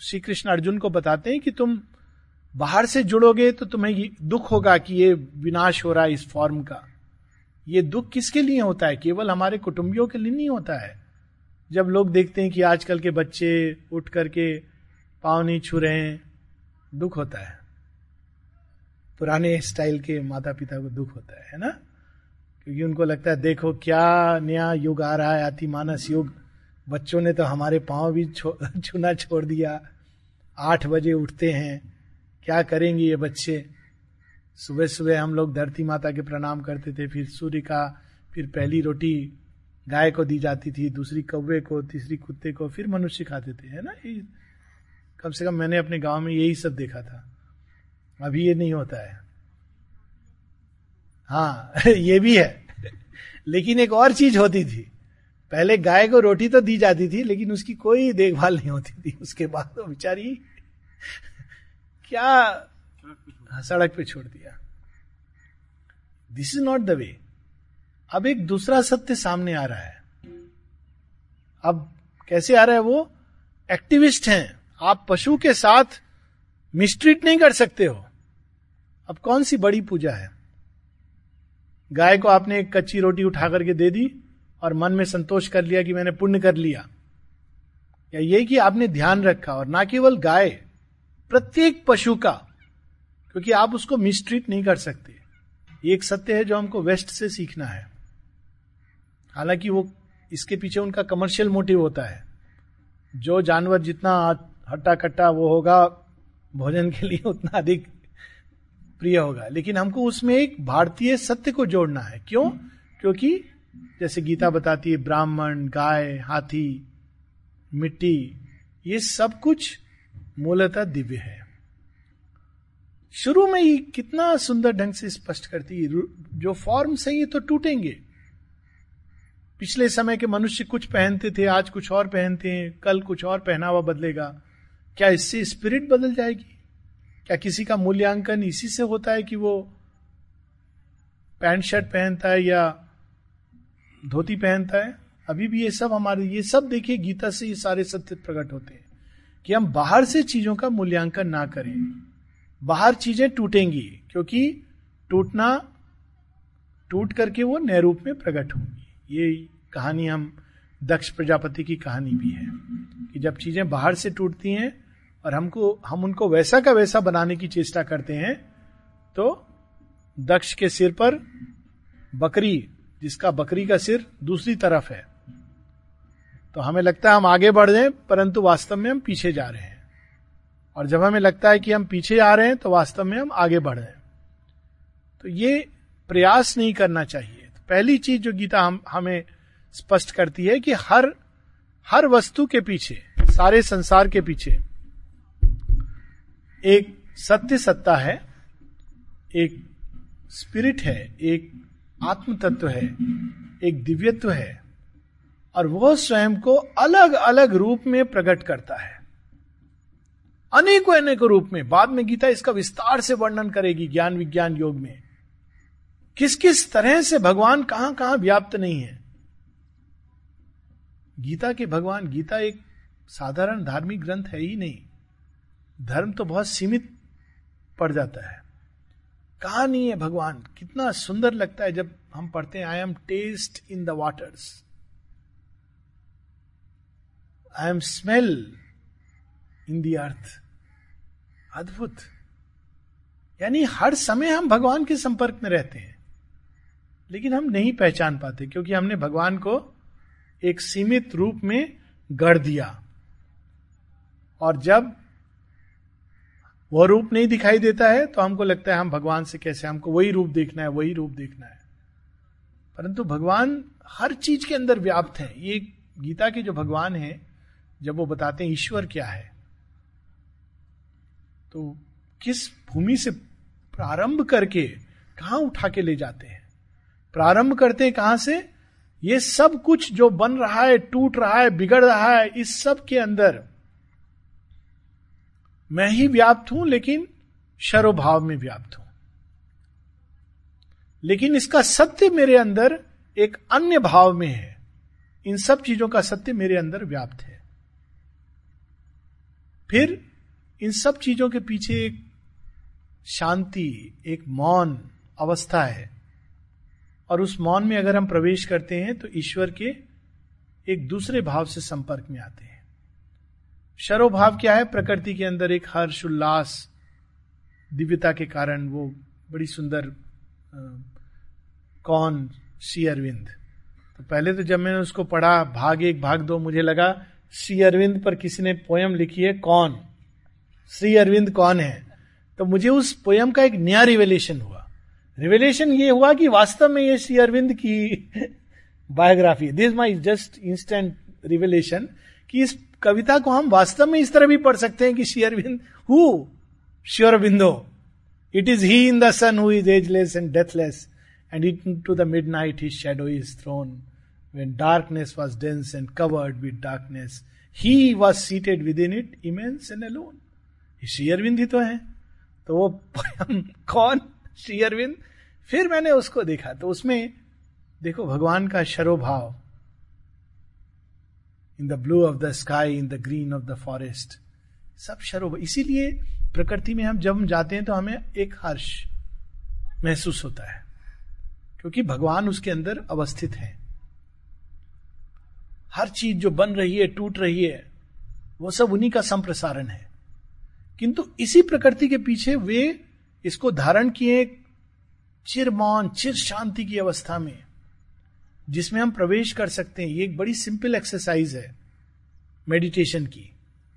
श्री कृष्ण अर्जुन को बताते हैं कि तुम बाहर से जुड़ोगे तो तुम्हें दुख होगा कि ये विनाश हो रहा है इस फॉर्म का। ये दुख किसके लिए होता है? केवल हमारे कुटुंबियों के लिए नहीं होता है। जब लोग देखते हैं कि आजकल के बच्चे उठ करके पाँव नहीं छू रहे हैं दुख होता है। पुराने स्टाइल के माता पिता को दुख होता है ना? क्योंकि उनको लगता है देखो क्या नया युग आ रहा है अति मानस युग। बच्चों ने तो हमारे पाँव भी छो, छूना छोड़ दिया। आठ बजे उठते हैं। क्या करेंगे ये बच्चे? सुबह सुबह हम लोग धरती माता के प्रणाम करते थे फिर सूर्य का फिर पहली रोटी गाय को दी जाती थी दूसरी कौवे को तीसरी कुत्ते को फिर मनुष्य खाते थे है ना? ये कम से कम मैंने अपने गाँव में यही सब देखा था। अभी ये नहीं होता है। हाँ ये भी है। लेकिन एक और चीज़ होती थी। पहले गाय को रोटी तो दी जाती थी, लेकिन उसकी कोई देखभाल नहीं होती थी। उसके बाद वो बेचारी क्या सड़क पे छोड़ दिया। This is not the way अब एक दूसरा सत्य सामने आ रहा है। अब कैसे आ रहा है वो? एक्टिविस्ट हैं। आप पशु के साथ मिस्ट्रीट नहीं कर सकते हो। अब कौन सी बड़ी पूजा है? गाय को आपने एक कच्ची रोटी उठा करके दे दी और मन में संतोष कर लिया कि मैंने पुण्य कर लिया। या ये कि आपने ध्यान रखा और ना केवल गाय, प्रत्येक पशु का, क्योंकि आप उसको मिसट्रीट नहीं कर सकते। एक सत्य है जो हमको वेस्ट से सीखना है। हालाँकि वो इसके पीछे उनका कमर्शियल मोटिव होता है। जो जानवर जितना हट्टा कट्टा वो होगा, भोजन के लिए उतना अधिक प्रिय होगा। लेकिन हमको उसमें एक भारतीय सत्य को जोड़ना है। क्यों? क्योंकि जैसे गीता बताती है, ब्राह्मण, गाय, हाथी, मिट्टी, ये सब कुछ मूलतः दिव्य है। शुरू में ही कितना सुंदर ढंग से स्पष्ट करती है। जो फॉर्म सही है तो टूटेंगे। पिछले समय के मनुष्य कुछ पहनते थे, आज कुछ और पहनते हैं, कल कुछ और पहनावा बदलेगा। क्या इससे स्पिरिट बदल जाएगी? क्या किसी का मूल्यांकन इसी से होता है कि वो पैंट शर्ट पहनता है या धोती पहनता है? अभी भी ये सब हमारे, ये सब देखिए गीता से ये सारे सत्य प्रकट होते हैं कि हम बाहर से चीज़ों का मूल्यांकन ना करें। बाहर चीज़ें टूटेंगी, क्योंकि टूटना, टूट करके वो नए रूप में प्रकट होंगी। ये कहानी हम दक्ष प्रजापति की कहानी भी है कि जब चीज़ें बाहर से टूटती हैं और हमको, हम उनको वैसा का वैसा बनाने की चेष्टा करते हैं तो दक्ष के सिर पर बकरी, जिसका बकरी का सिर दूसरी तरफ़ है। तो हमें लगता है हम आगे बढ़ रहे हैं, परंतु वास्तव में हम पीछे जा रहे हैं। और जब हमें लगता है कि हम पीछे आ रहे हैं तो वास्तव में हम आगे बढ़ रहे हैं। तो ये प्रयास नहीं करना चाहिए। तो पहली चीज़ जो गीता हम, हमें स्पष्ट करती है कि हर हर वस्तु के पीछे, सारे संसार के पीछे एक सत्य सत्ता है, एक स्पिरिट है, एक आत्म तत्व है, एक दिव्यत्व है, और वह स्वयं को अलग अलग रूप में प्रकट करता है। अनेकों अनेकों रूप में। बाद में गीता इसका विस्तार से वर्णन करेगी ज्ञान विज्ञान योग में। किस किस तरह से भगवान कहाँ कहाँ व्याप्त नहीं है। गीता के भगवान, गीता एक साधारण धार्मिक ग्रंथ है ही नहीं। धर्म तो बहुत सीमित पड़ जाता है। कहा नहीं है भगवान, कितना सुंदर लगता है जब हम पढ़ते हैं I am taste in the waters I am smell in the earth अद्भुत। यानी हर समय हम भगवान के संपर्क में रहते हैं, लेकिन हम नहीं पहचान पाते, क्योंकि हमने भगवान को एक सीमित रूप में गढ़ दिया। और जब वह रूप नहीं दिखाई देता है तो हमको लगता है हम भगवान से कैसे, हमको वही रूप देखना है, वही रूप देखना है। परंतु भगवान हर चीज़ के अंदर व्याप्त है। ये गीता के जो भगवान है, जब वो बताते हैं ईश्वर क्या है तो किस भूमि से प्रारंभ करके कहा उठा के ले जाते हैं? प्रारंभ करते हैं कहाँ से? ये सब कुछ जो बन रहा है, टूट रहा है, बिगड़ रहा है, इस सब के अंदर मैं ही व्याप्त हूँ, लेकिन शरोभाव में व्याप्त हूँ। लेकिन इसका सत्य मेरे अंदर एक अन्य भाव में है। इन सब चीज़ों का सत्य मेरे अंदर व्याप्त है। फिर इन सब चीज़ों के पीछे एक शांति, एक मौन अवस्था है। और उस मौन में अगर हम प्रवेश करते हैं तो ईश्वर के एक दूसरे भाव से संपर्क में आते हैं। शरोभाव क्या है? प्रकृति के अंदर एक हर्ष उल्लास दिव्यता के कारण वो बड़ी सुंदर कौन? श्री अरविंद। तो पहले तो जब मैंने उसको पढ़ा, भाग एक, भाग दो, मुझे लगा श्री अरविंद पर किसी ने पोयम लिखी है? कौन? श्री अरविंद कौन है? तो मुझे उस पोयम का एक नया रिवेलेशन हुआ। रिवेलेशन ये हुआ कि वास्तव में ये श्री अरविंद की biography this my just instant revelation कि इस कविता को हम वास्तव में इस तरह भी पढ़ सकते हैं कि शेयरविंद who Sri Aurobindo it is he in the sun who is ageless and deathless and into the midnight his shadow is thrown darkness was dense and covered with darkness he was seated within it immense and alone शेयरविंद ही तो है। तो वो कौन? शेयरविंद फिर मैंने उसको देखा तो उसमें देखो, भगवान का शरोभाव। In the blue of the sky in the green of the forest सब शरोभ इसीलिए प्रकृति में हम जब हम जाते हैं तो हमें एक हर्ष महसूस होता है, क्योंकि भगवान उसके अंदर अवस्थित है। हर चीज़ जो बन रही है, टूट रही है, वो सब उन्हीं का संप्रसारण है। किंतु इसी प्रकृति के पीछे वे इसको धारण किए चिर मौन चिर शांति की अवस्था में। जिसमें हम प्रवेश कर सकते हैं, ये एक बड़ी सिंपल एक्सरसाइज है मेडिटेशन की।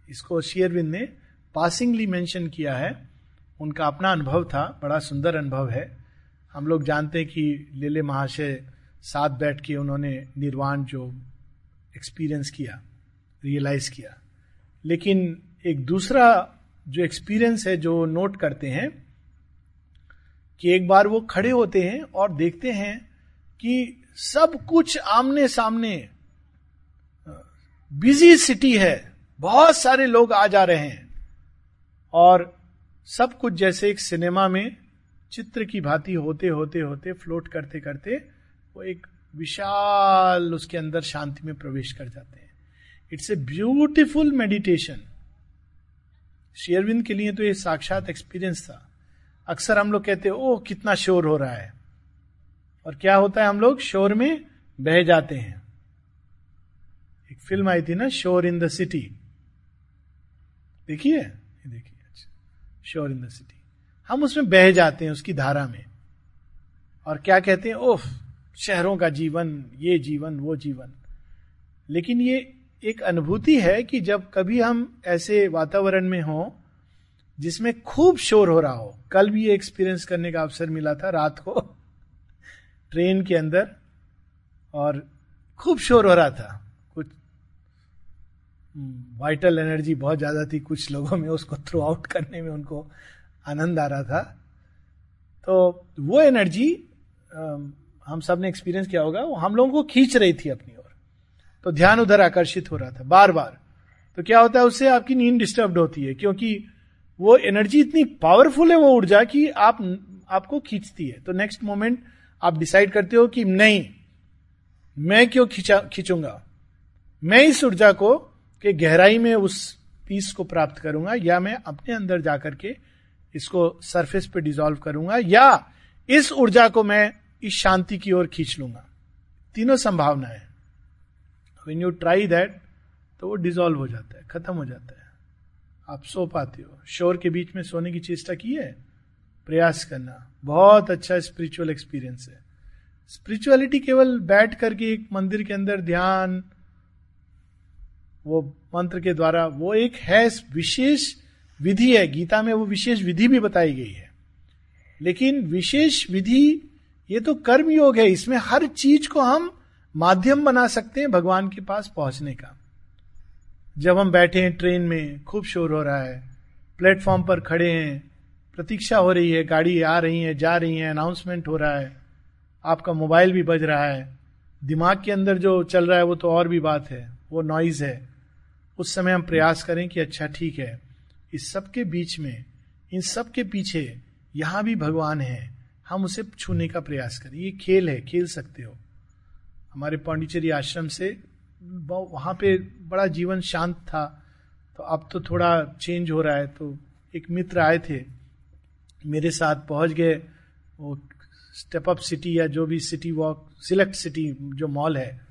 इसको शेयरविंद ने पासिंगली मेंशन किया है। उनका अपना अनुभव था, बड़ा सुंदर अनुभव है। हम लोग जानते हैं कि लेले महाशय साथ बैठ के उन्होंने निर्वाण जो एक्सपीरियंस किया रियलाइज़ किया। लेकिन एक दूसरा जो एक्सपीरियंस है जो नोट करते हैं कि एक बार वो खड़े होते हैं और देखते हैं कि सब कुछ आमने सामने बिज़ी सिटी है। बहुत सारे लोग आ जा रहे हैं। और सब कुछ जैसे एक सिनेमा में चित्र की भांति होते होते होते, फ्लोट करते करते वो एक विशाल उसके अंदर शांति में प्रवेश कर जाते हैं। इट्स ए ब्यूटिफुल मेडिटेशन शेयरविंद के लिए तो ये साक्षात एक्सपीरियंस था। अक्सर हम लोग कहते हैं, ओह, कितना शोर हो रहा है। और क्या होता है हम लोग? शोर में बह जाते हैं। एक फ़िल्म आई थी ना, शोर इन द सिटी। देखिए? देखिए अच्छा। शोर इन द सिटी। हम उसमें बह जाते हैं, उसकी धारा में। और क्या कहते हैं? ओफ, शहरों का जीवन, ये जीवन, वो जीवन। लेकिन ये एक अनुभूति है कि जब कभी हम ऐसे वातावरण में हो, जिसमें खूब शोर हो रहा हो, कल भी ये एक्सपीरियंस करने का अवसर मिला था, रात को। ट्रेन के अंदर और खूब शोर हो रहा था। कुछ वाइटल एनर्जी बहुत ज़्यादा थी। कुछ लोगों में उसको थ्रो आउट करने में उनको आनंद आ रहा था। तो वो एनर्जी हम सबने एक्सपीरियंस किया होगा। वो हम लोगों को खींच रही थी अपनी ओर। तो ध्यान उधर आकर्षित हो रहा था बार बार तो क्या होता है, उससे आपकी नींद डिस्टर्ब होती है, क्योंकि वो एनर्जी इतनी पावरफुल है, वो ऊर्जा की आप, आपको खींचती है। तो नेक्स्ट मोमेंट आप डिसाइड करते हो कि नहीं, मैं क्यों खींचा, खींचूँगा? मैं इस ऊर्जा को के गहराई में उस पीस को प्राप्त करूँगा, या मैं अपने अंदर जाकर के इसको सरफेस पे डिजोल्व करूँगा, या इस ऊर्जा को मैं इस शांति की ओर खींच लूँगा। तीनों संभावना है। वेन यू ट्राई दैट तो वो डिजोल्व हो जाता है, खत्म हो जाता है। आप सो पाते हो। शोर के बीच में सोने की चेष्टा की है? प्रयास करना। बहुत अच्छा स्पिरिचुअल एक्सपीरियंस है। स्पिरिचुअलिटी केवल बैठ करके एक मंदिर के अंदर ध्यान, वो मंत्र के द्वारा, वो एक है विशेष विधि है। गीता में वो विशेष विधि भी बताई गई है। लेकिन विशेष विधि, ये तो कर्म योग है। इसमें हर चीज़ को हम माध्यम बना सकते हैं भगवान के पास पहुँचने का। जब हम बैठे हैं ट्रेन में, खूब शोर हो रहा है। प्लेटफॉर्म पर खड़े हैं प्रतीक्षा हो रही है, गाड़ी आ रही है, जा रही है अनाउंसमेंट हो रहा है, आपका मोबाइल भी बज रहा है, दिमाग के अंदर जो चल रहा है वो तो और भी बात है, वो नॉइज़ है। उस समय हम प्रयास करें कि अच्छा ठीक है, इस सब के बीच में, इन सब के पीछे यहाँ भी भगवान है, हम उसे छूने का प्रयास करें। ये खेल है, खेल सकते हो। हमारे पांडिचेरी आश्रम से वहाँ पे बड़ा जीवन शांत था तो अब तो थोड़ा चेंज हो रहा है तो एक मित्र आए थे मेरे साथ पहुँच गए, वो स्टेप अप सिटी या जो भी सिटी वॉक सिलेक्ट सिटी जो मॉल है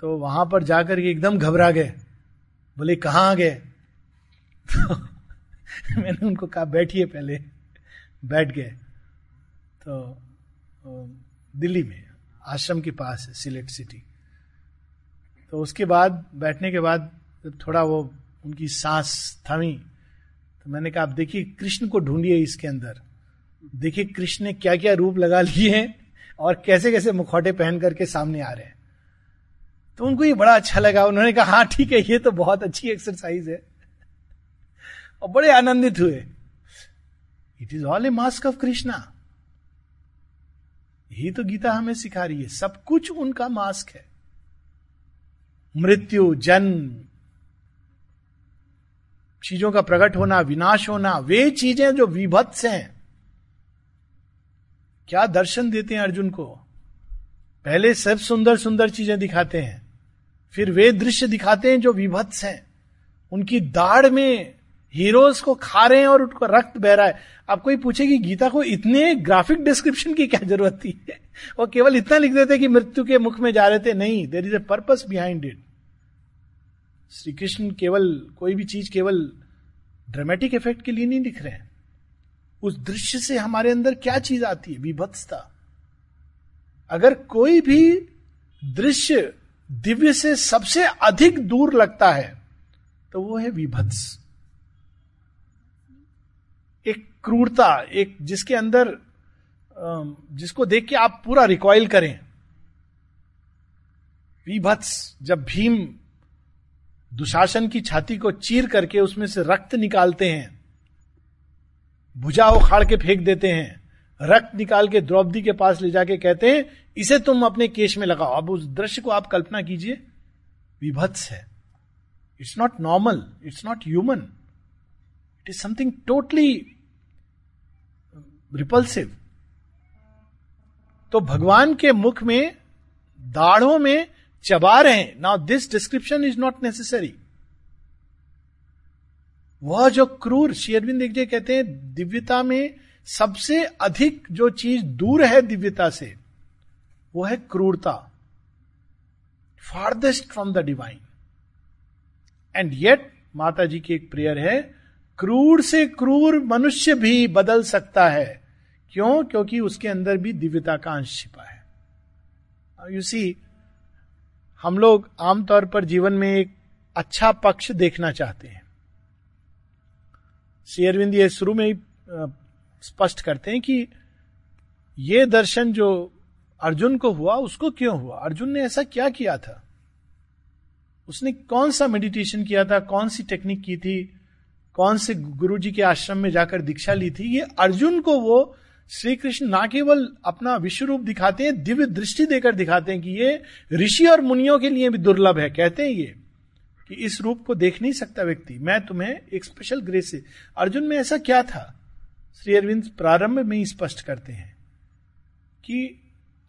तो वहाँ पर जाकर के एकदम घबरा गए। बोले, कहाँ आ गए? तो मैंने उनको कहा, बैठिए पहले। बैठ गए। तो दिल्ली में, आश्रम के पास है सिलेक्ट सिटी तो उसके बाद, बैठने के बाद, थोड़ा वो उनकी सांस थमी। मैंने कहा, आप देखिए, कृष्ण को ढूंढिए इसके अंदर। देखिए, कृष्ण ने क्या क्या रूप लगा लिए हैं और कैसे कैसे मुखौटे पहन करके सामने आ रहे हैं। तो उनको ये बड़ा अच्छा लगा। उन्होंने कहा हाँ ठीक है, ये तो बहुत अच्छी एक्सरसाइज है। और बड़े आनंदित हुए। It is all a mask of Krishna यही तो गीता हमें सिखा रही है। सब कुछ उनका मास्क है। मृत्यु, जन्म चीज़ों का प्रकट होना, विनाश होना, वे चीज़ें जो विभत्स हैं। क्या दर्शन देते हैं अर्जुन को? पहले सब सुंदर सुंदर चीज़ें दिखाते हैं, फिर वे दृश्य दिखाते हैं जो विभत्स हैं। उनकी दाढ़ में हीरोज को खा रहे हैं और उनको रक्त बह रहा है। आप कोई पूछे कि गीता को इतने ग्राफिक डिस्क्रिप्शन की क्या ज़रूरत थी? वो केवल इतना लिख देते कि मृत्यु के मुख में जा रहे थे। नहीं there is a purpose behind it Shri Krishna केवल, कोई भी चीज़ केवल ड्रामेटिक इफ़ेक्ट के लिए नहीं दिख रहे हैं। उस दृश्य से हमारे अंदर क्या चीज़ आती है? विभत्सता। अगर कोई भी दृश्य दिव्य से सबसे अधिक दूर लगता है तो वो है विभत्स। एक क्रूरता, एक जिसके अंदर जिसको देख के आप पूरा रिकॉयल करें। विभत्स, जब भीम दुशासन की छाती को चीर करके उसमें से रक्त निकालते हैं। भुजा उखाड़ के फेंक देते हैं। रक्त निकाल के द्रौपदी के पास ले जाके कहते हैं, इसे तुम अपने केश में लगाओ। अब उस दृश्य को आप कल्पना कीजिए। विभत्स है। It's not normal it's not human it is something totally repulsive तो भगवान के मुख में, दाढ़ों में चबा रहे हैं now this description is not necessary वह जो क्रूर शेयरविंद देखिए कहते हैं, दिव्यता में सबसे अधिक जो चीज़ दूर है दिव्यता से, वो है क्रूरता. Farthest from the divine and yet माता जी की एक प्रेयर है, क्रूर से क्रूर मनुष्य भी बदल सकता है. क्यों? क्योंकि उसके अंदर भी दिव्यता का अंश छिपा है. यू सी हम लोग आमतौर पर जीवन में एक अच्छा पक्ष देखना चाहते हैं। श्री अरविंद ये शुरू में ही स्पष्ट करते हैं कि ये दर्शन जो अर्जुन को हुआ, उसको क्यों हुआ? अर्जुन ने ऐसा क्या किया था? उसने कौन सा मेडिटेशन किया था? कौन सी टेक्निक की थी? कौन से गुरु जी के आश्रम में जाकर दीक्षा ली थी? ये अर्जुन को वो श्री कृष्ण ना केवल अपना विश्व रूप दिखाते हैं, दिव्य दृष्टि देकर दिखाते हैं कि ये ऋषि और मुनियों के लिए भी दुर्लभ है। कहते हैं ये कि इस रूप को देख नहीं सकता व्यक्ति। मैं तुम्हें एक स्पेशल ग्रेस से अर्जुन में ऐसा क्या था? श्री अरविंद प्रारंभ में ही स्पष्ट करते हैं कि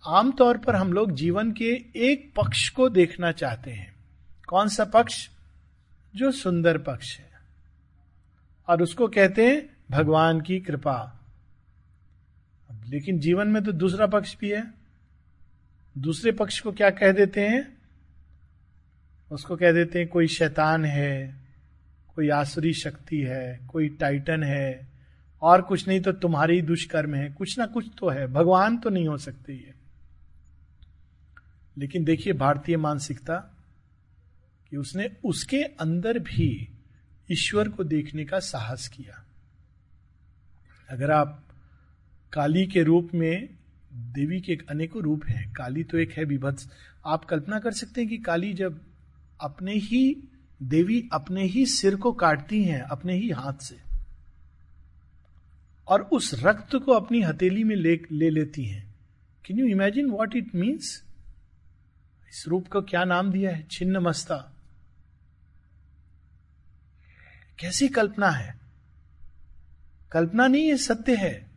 आमतौर पर हम लोग जीवन के एक पक्ष को देखना चाहते हैं। कौन सा पक्ष? जो सुंदर पक्ष है। और उसको कहते हैं भगवान की कृपा। लेकिन जीवन में तो दूसरा पक्ष भी है। दूसरे पक्ष को क्या कह देते हैं? उसको कह देते हैं, कोई शैतान है, कोई आसुरी शक्ति है, कोई टाइटन है, और कुछ नहीं तो तुम्हारी दुष्कर्म है। कुछ ना कुछ तो है। भगवान तो नहीं हो सकते ये। लेकिन देखिए भारतीय मानसिकता कि उसने उसके अंदर भी ईश्वर को देखने का साहस किया। अगर आप काली के रूप में देवी के अनेकों रूप हैं। काली तो एक है विभत्स। आप कल्पना कर सकते हैं कि काली जब अपने ही, देवी अपने ही सिर को काटती हैं, अपने ही हाथ से, और उस रक्त को अपनी हथेली में ले ले लेती हैं। Can you imagine what it means इस रूप को क्या नाम दिया है? छिन्न मस्ता कैसी कल्पना है? कल्पना नहीं है सत्य है।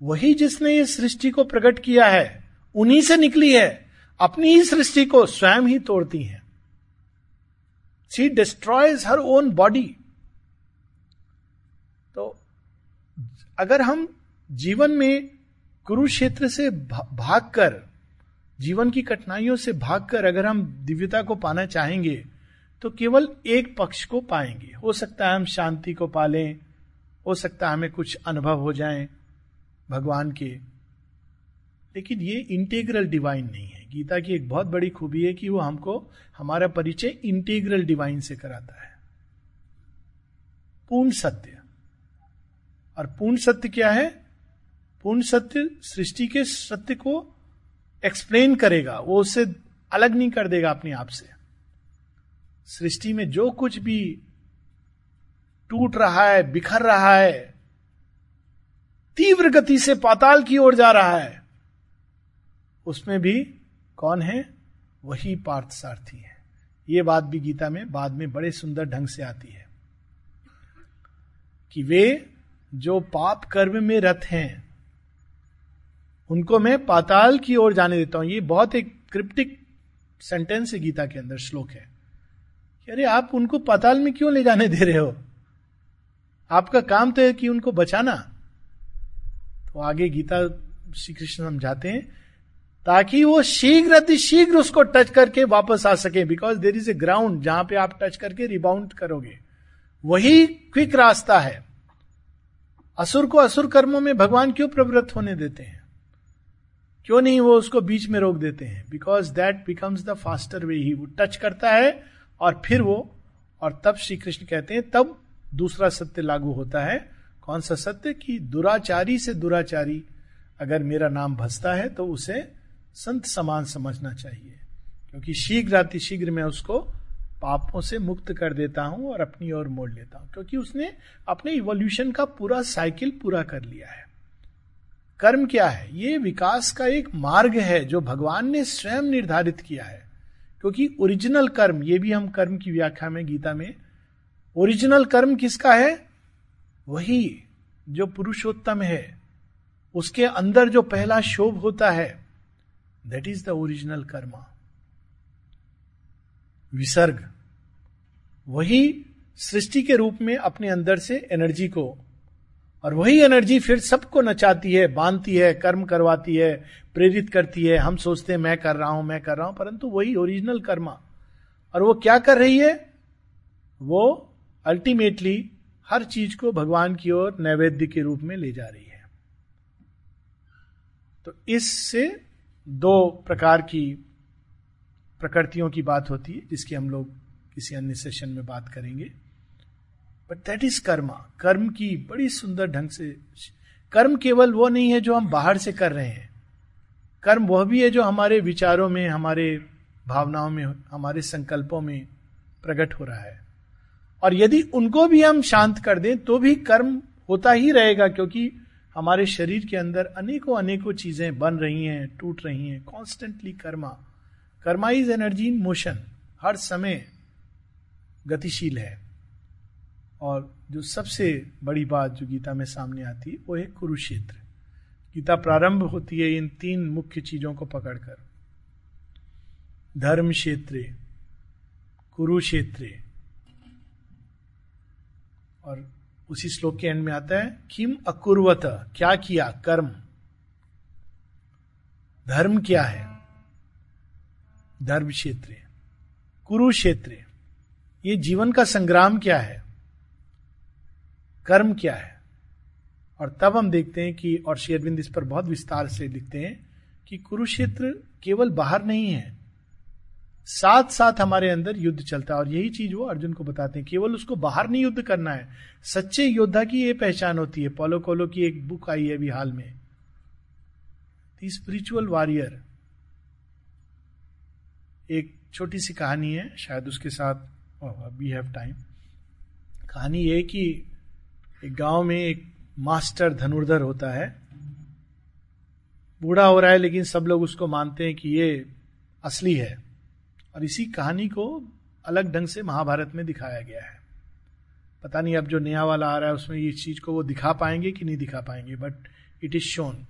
वही जिसने ये सृष्टि को प्रकट किया है, उन्हीं से निकली है, अपनी ही सृष्टि को स्वयं ही तोड़ती है। She destroys her own body तो अगर हम जीवन में कुरुक्षेत्र से भागकर, जीवन की कठिनाइयों से भागकर अगर हम दिव्यता को पाना चाहेंगे तो केवल एक पक्ष को पाएँगे। हो सकता है हम शांति को पालें, हो सकता है हमें कुछ अनुभव हो जाए भगवान के। लेकिन ये इंटेग्रल डिवाइन नहीं है। गीता की एक बहुत बड़ी खूबी है कि वो हमको, हमारा परिचय इंटेग्रल डिवाइन से कराता है। पूर्ण सत्य। और पूर्ण सत्य क्या है? पूर्ण सत्य सृष्टि के सत्य को एक्सप्लेन करेगा। वो उससे अलग नहीं कर देगा अपने आप से। सृष्टि में जो कुछ भी टूट रहा है, बिखर रहा है तीव्र गति से पाताल की ओर जा रहा है। उसमें भी कौन है? वही पार्थ सारथी है। ये बात भी गीता में बाद में बड़े सुंदर ढंग से आती है कि वे जो पाप कर्म में रथ हैं, उनको मैं पाताल की ओर जाने देता हूँ। ये बहुत एक क्रिप्टिक सेंटेंस है गीता के अंदर, श्लोक है। अरे, आप उनको पाताल में क्यों ले जाने दे रहे हो? आपका काम तो है कि उनको बचाना। तो आगे गीता श्री कृष्ण समझाते हैं, ताकि वो शीघ्र अति शीघ्र उसको टच करके वापस आ सके because there is a ground जहाँ पे आप टच करके रिबाउंड करोगे। वही क्विक रास्ता है। असुर को असुर कर्मों में भगवान क्यों प्रवृत्त होने देते हैं? क्यों नहीं वो उसको बीच में रोक देते हैं? Because that becomes the faster way ही वो टच करता है और फिर वो, और तब श्री कृष्ण कहते हैं, तब दूसरा सत्य लागू होता है। कौन सा सत्य कि दुराचारी से दुराचारी अगर मेरा नाम भसता है तो उसे संत समान समझना चाहिए। क्योंकि शीघ्र अति शीघ्र मैं उसको पापों से मुक्त कर देता हूँ और अपनी ओर मोड़ लेता हूँ। क्योंकि उसने अपने इवोल्यूशन का पूरा साइकिल पूरा कर लिया है। कर्म क्या है? ये विकास का एक मार्ग है जो भगवान ने स्वयं निर्धारित किया है। क्योंकि ओरिजिनल कर्म, ये भी हम कर्म की व्याख्या में, गीता में ओरिजिनल कर्म किसका है? वही जो पुरुषोत्तम है, उसके अंदर जो पहला शोभ होता है that is the original karma विसर्ग। वही सृष्टि के रूप में अपने अंदर से एनर्जी को, और वही एनर्जी फिर सबको नचाती है, बांधती है, कर्म करवाती है, प्रेरित करती है, हम सोचते हैं, मैं कर रहा हूँ, मैं कर रहा हूँ, परंतु वही ओरिजिनल कर्मा और वो क्या कर रही है? वो अल्टीमेटली हर चीज़ को भगवान की ओर नैवेद्य के रूप में ले जा रही है। तो इससे दो प्रकार की प्रकृतियों की बात होती है, जिसकी हम लोग किसी अन्य सेशन में बात करेंगे। बट दैट इज़ कर्मा कर्म की बड़ी सुंदर ढंग से कर्म केवल वो नहीं है जो हम बाहर से कर रहे हैं। कर्म वह भी है जो हमारे विचारों में, हमारे भावनाओं में, हमारे संकल्पों में प्रकट हो रहा है। और यदि उनको भी हम शांत कर दें तो भी कर्म होता ही रहेगा, क्योंकि हमारे शरीर के अंदर अनेकों अनेकों चीज़ें बन रही हैं, टूट रही हैं constantly karma. Karma is energy in motion हर समय गतिशील है। और जो सबसे बड़ी बात जो गीता में सामने आती है, वो है कुरुक्षेत्र। गीता प्रारंभ होती है इन तीन मुख्य चीज़ों को पकड़कर। धर्म क्षेत्र कुरुक्षेत्र और उसी श्लोक के एंड में आता है, किम अकुर्वत, क्या किया? कर्म। धर्म क्या है? धर्म क्षेत्र कुरुक्षेत्र ये जीवन का संग्राम क्या है? कर्म क्या है? और तब हम देखते हैं कि, और शेरविंद इस पर बहुत विस्तार से लिखते हैं कि कुरुक्षेत्र केवल बाहर नहीं है साथ साथ हमारे अंदर युद्ध चलता है। और यही चीज़ वो अर्जुन को बताते हैं। केवल उसको बाहर नहीं युद्ध करना है। सच्चे योद्धा की ये पहचान होती है। पोलो कोलो की एक बुक आई है अभी हाल में। स्पिरिचुअल वॉरियर एक छोटी सी कहानी है। शायद उसके साथ वी हैव टाइम कहानी ये कि एक गाँव में एक मास्टर धनुर्धर होता है। बूढ़ा हो रहा है, लेकिन सब लोग उसको मानते हैं कि ये असली है। और इसी कहानी को अलग ढंग से महाभारत में दिखाया गया है। पता नहीं अब जो नया वाला आ रहा है, उसमें इस चीज़ को वो दिखा पाएँगे कि नहीं दिखा पाएँगे बट इट इज़ शोन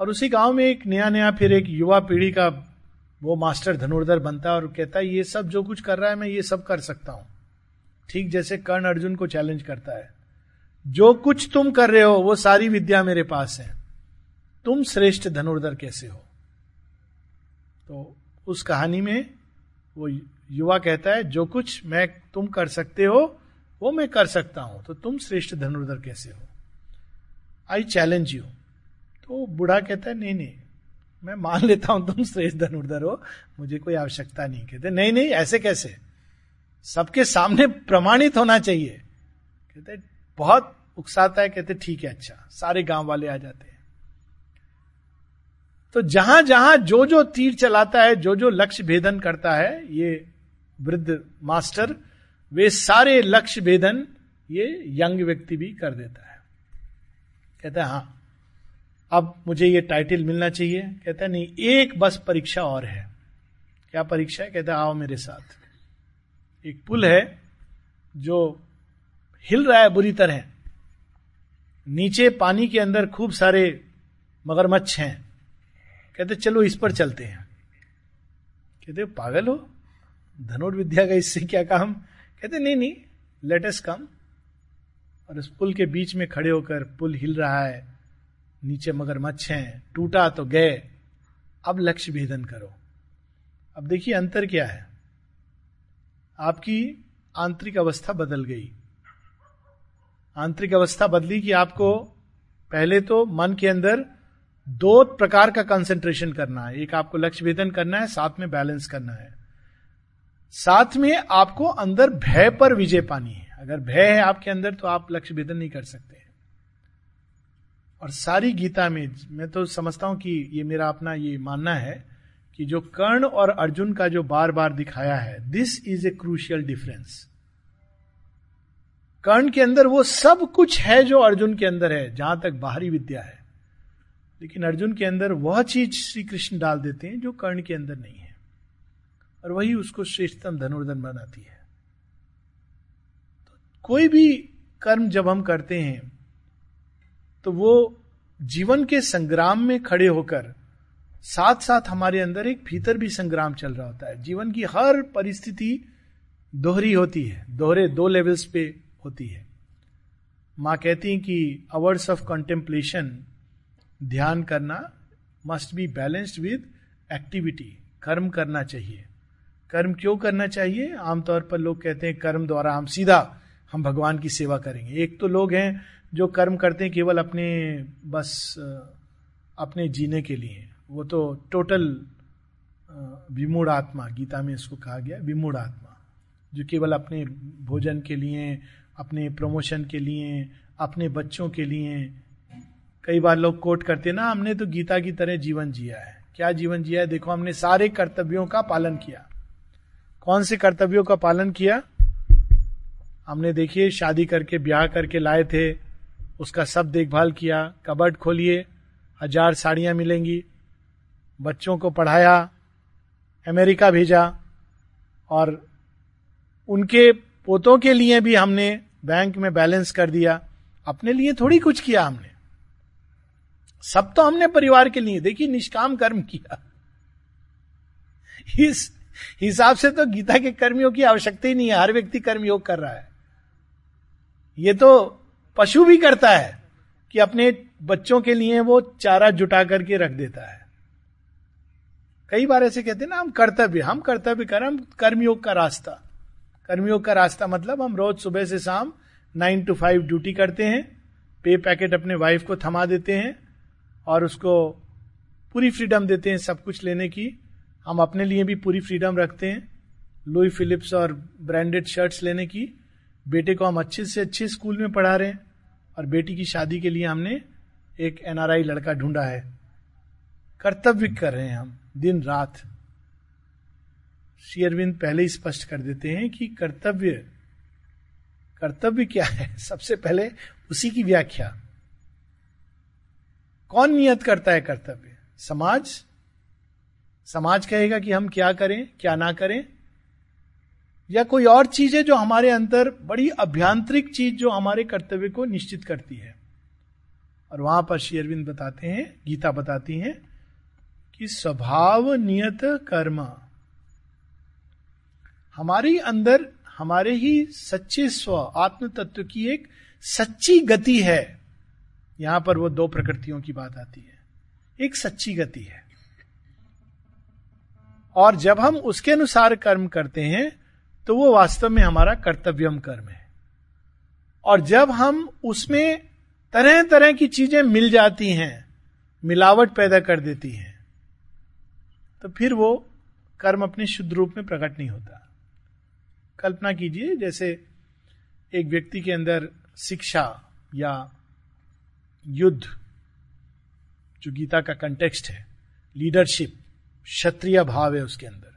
और उसी गाँव में एक नया नया फिर एक युवा पीढ़ी का वो मास्टर धनुर्धर बनता है और कहता है, ये सब जो कुछ कर रहा है, मैं ये सब कर सकता हूँ। ठीक जैसे कर्ण अर्जुन को चैलेंज करता है। जो कुछ तुम कर रहे हो, वो सारी विद्या मेरे पास है। तुम श्रेष्ठ धनुर्धर कैसे हो? तो उस कहानी में वो युवा कहता है, जो कुछ मैं, तुम कर सकते हो, वो मैं कर सकता हूँ। तो तुम श्रेष्ठ धनुर्धर कैसे हो? आई चैलेंज यू तो बूढ़ा कहता है, नहीं नहीं, मैं मान लेता हूँ तुम श्रेष्ठ धनुर्धर हो, मुझे कोई आवश्यकता नहीं कहते नहीं नहीं, ऐसे कैसे? सबके सामने प्रमाणित होना चाहिए। कहते बहुत उकसाता है। कहते ठीक है अच्छा सारे गाँव वाले आ जाते तो जहाँ जहाँ जो जो तीर चलाता है जो जो लक्ष्य भेदन करता है, ये वृद्ध मास्टर, वे सारे लक्ष्य भेदन ये यंग व्यक्ति भी कर देता है। कहता है हाँ अब मुझे ये टाइटल मिलना चाहिए। कहता है, नहीं, एक बस परीक्षा और है। क्या परीक्षा है? कहता है, आओ मेरे साथ। एक पुल है जो हिल रहा है, बुरी तरह। नीचे पानी के अंदर खूब सारे मगरमच्छ हैं। कहते, चलो इस पर चलते हैं। कहते, पागल हो? धनुर्विद्या का इससे क्या काम? कहते, नहीं नहीं लेट अस कम और उस पुल के बीच में खड़े होकर पुल हिल रहा है, नीचे मगरमच्छ हैं, टूटा तो गए। अब लक्ष्य भेदन करो। अब देखिए अंतर क्या है। आपकी आंतरिक अवस्था बदल गई। आंतरिक अवस्था बदली कि आपको पहले तो मन के अंदर दो प्रकार का कंसेंट्रेशन करना है। एक आपको लक्ष्य वेदन करना है, साथ में बैलेंस करना है। साथ में आपको अंदर भय पर विजय पानी है। अगर भय है आपके अंदर तो आप लक्ष्य भेदन नहीं कर सकते। और सारी गीता में, मैं तो समझता हूँ कि ये मेरा अपना ये मानना है कि जो कर्ण और अर्जुन का जो बार बार दिखाया है this is a crucial difference Karna के अंदर वो सब कुछ है जो अर्जुन के अंदर है, जहाँ तक बाहरी विद्या है। लेकिन अर्जुन के अंदर वह चीज़ श्री कृष्ण डाल देते हैं जो कर्ण के अंदर नहीं है। और वही उसको श्रेष्ठतम धनुर्धन बनाती है। तो कोई भी कर्म जब हम करते हैं तो वो जीवन के संग्राम में खड़े होकर साथ साथ हमारे अंदर एक भीतर भी संग्राम चल रहा होता है। जीवन की हर परिस्थिति दोहरी होती है, दोहरे दो लेवल्स पे होती है। माँ कहती हैं कि अवर्ड्स ऑफ़ कंटेम्पलेशन ध्यान करना must be balanced with activity कर्म करना चाहिए। कर्म क्यों करना चाहिए? आमतौर पर लोग कहते हैं, कर्म द्वारा हम सीधा, हम भगवान की सेवा करेंगे। एक तो लोग हैं जो कर्म करते हैं केवल अपने, बस अपने जीने के लिए। वो तो टोटल विमूढ़ आत्मा, गीता में इसको कहा गया, विमूढ़ आत्मा, जो केवल अपने भोजन के लिए, अपने प्रमोशन के लिए, अपने बच्चों के लिए कई बार लोग कोट करते ना, हमने तो गीता की तरह जीवन जिया है। क्या जीवन जिया है? देखो, हमने सारे कर्तव्यों का पालन किया। कौन से कर्तव्यों का पालन किया? हमने, देखिए, शादी करके, ब्याह करके लाए थे, उसका सब देखभाल किया, कबर्ड खोलिए, हज़ार साड़ियाँ मिलेंगी, बच्चों को पढ़ाया, अमेरिका भेजा, और उनके पोतों के लिए भी हमने बैंक में बैलेंस कर दिया। अपने लिए थोड़ी कुछ किया हमने। सब तो हमने परिवार के लिए, देखिए निष्काम कर्म किया। इस हिसाब से तो गीता के कर्मियों की आवश्यकता ही नहीं है, हर व्यक्ति कर्मयोग कर रहा है। ये तो पशु भी करता है कि अपने बच्चों के लिए वो चारा जुटा करके रख देता है। कई बार ऐसे कहते हैं ना, हम कर्तव्य हम कर्तव्य कर, हम कर्मयोग का रास्ता। कर्मयोग का रास्ता मतलब हम रोज सुबह से शाम नाइन टू फाइव ड्यूटी करते हैं पे पैकेट अपने वाइफ को थमा देते हैं और उसको पूरी फ्रीडम देते हैं सब कुछ लेने की। हम अपने लिए भी पूरी फ्रीडम रखते हैं। लुई फिलिप्स और ब्रांडेड शर्ट्स लेने की। बेटे को हम अच्छे से अच्छे स्कूल में पढ़ा रहे हैं और बेटी की शादी के लिए हमने एक एनआरआई लड़का ढूंढा है। कर्तव्य कर रहे हैं हम, दिन रात। शेयरविंद पहले ही स्पष्ट कर देते हैं कि कर्तव्य कर्तव्य क्या है? सबसे पहले उसी की व्याख्या। कौन नियत करता है कर्तव्य? समाज? समाज कहेगा कि हम क्या करें, क्या ना करें? या कोई और चीज़ है जो हमारे अंदर बड़ी अभ्यांतरिक चीज़ जो हमारे कर्तव्य को निश्चित करती है? और वहाँ पर श्री अरविंद बताते हैं, गीता बताती है कि स्वभाव नियत कर्म। हमारे अंदर, हमारे ही सच्चे स्व आत्म तत्व की एक सच्ची गति है। यहाँ पर वो दो प्रकृतियों की बात आती है। एक सच्ची गति है। और जब हम उसके अनुसार कर्म करते हैं तो वो वास्तव में हमारा कर्तव्यम कर्म है। और जब हम उसमें तरह तरह की चीज़ें मिल जाती हैं, मिलावट पैदा कर देती हैं तो फिर वो कर्म अपने शुद्ध रूप में प्रकट नहीं होता। कल्पना कीजिए, जैसे एक व्यक्ति के अंदर शिक्षा या युद्ध, जो गीता का कंटेक्स्ट है लीडरशिप क्षत्रिय भाव है उसके अंदर।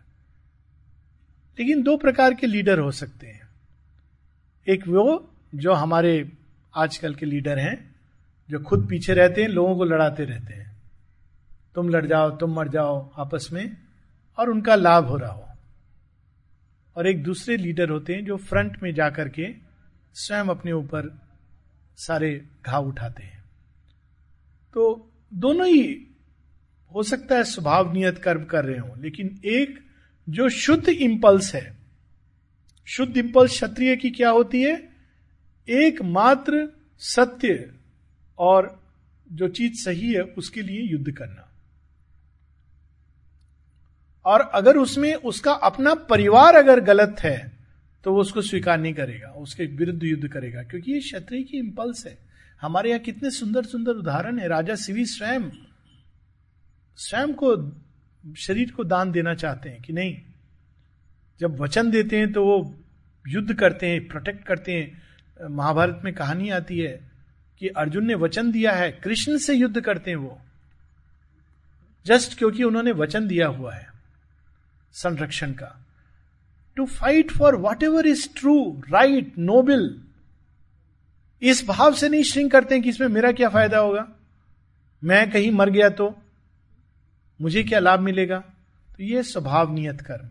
लेकिन दो प्रकार के लीडर हो सकते हैं। एक वो, जो हमारे आजकल के लीडर हैं, जो खुद पीछे रहते हैं, लोगों को लड़ाते रहते हैं। तुम लड़ जाओ, तुम मर जाओ आपस में, और उनका लाभ हो रहा हो। और एक दूसरे लीडर होते हैं, जो फ्रंट में जाकर के स्वयं अपने ऊपर सारे घाव उठाते हैं। तो दोनों ही हो सकता है स्वभाव नियत कर्म कर रहे हो, लेकिन एक जो शुद्ध इंपल्स है, शुद्ध इंपल्स क्षत्रिय की क्या होती है? एकमात्र सत्य और जो चीज़ सही है, उसके लिए युद्ध करना। और अगर उसमें उसका अपना परिवार अगर गलत है तो वो उसको स्वीकार नहीं करेगा, उसके विरुद्ध युद्ध करेगा, क्योंकि ये क्षत्रिय की इंपल्स है। हमारे यहाँ कितने सुंदर सुंदर उदाहरण है। राजा सिवी स्वयं स्वयं को, शरीर को दान देना चाहते हैं कि नहीं? जब वचन देते हैं तो वो युद्ध करते हैं प्रोटेक्ट करते हैं। महाभारत में कहानी आती है कि अर्जुन ने वचन दिया है, कृष्ण से युद्ध करते हैं वो। जस्ट क्योंकि उन्होंने वचन दिया हुआ है संरक्षण का। To fight for whatever is true right noble इस भाव से नहीं श्रिंक करते हैं कि इसमें मेरा क्या फ़ायदा होगा? मैं कहीं मर गया तो मुझे क्या लाभ मिलेगा? तो ये स्वभाव नियत कर्म।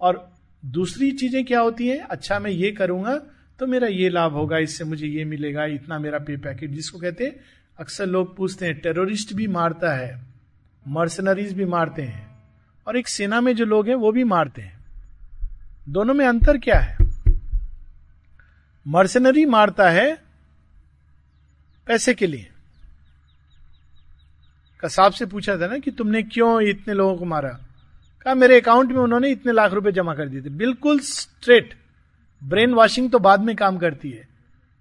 और दूसरी चीज़ें क्या होती हैं? अच्छा मैं ये करूँगा तो मेरा ये लाभ होगा, इससे मुझे ये मिलेगा, इतना मेरा पे पैकेट। जिसको कहते हैं, अक्सर लोग पूछते हैं, टेररिस्ट भी मारता है, मर्सनरीज भी मारते हैं, और एक सेना में जो लोग हैं, वो भी मारते हैं। दोनों में अंतर क्या है? मर्सनरी मारता है पैसे के लिए। कसाब से पूछा था ना कि तुमने क्यों इतने लोगों को मारा? कहा, मेरे अकाउंट में उन्होंने इतने लाख रुपए जमा कर दिए थे। बिल्कुल स्ट्रेट ब्रेन वॉशिंग तो बाद में काम करती है।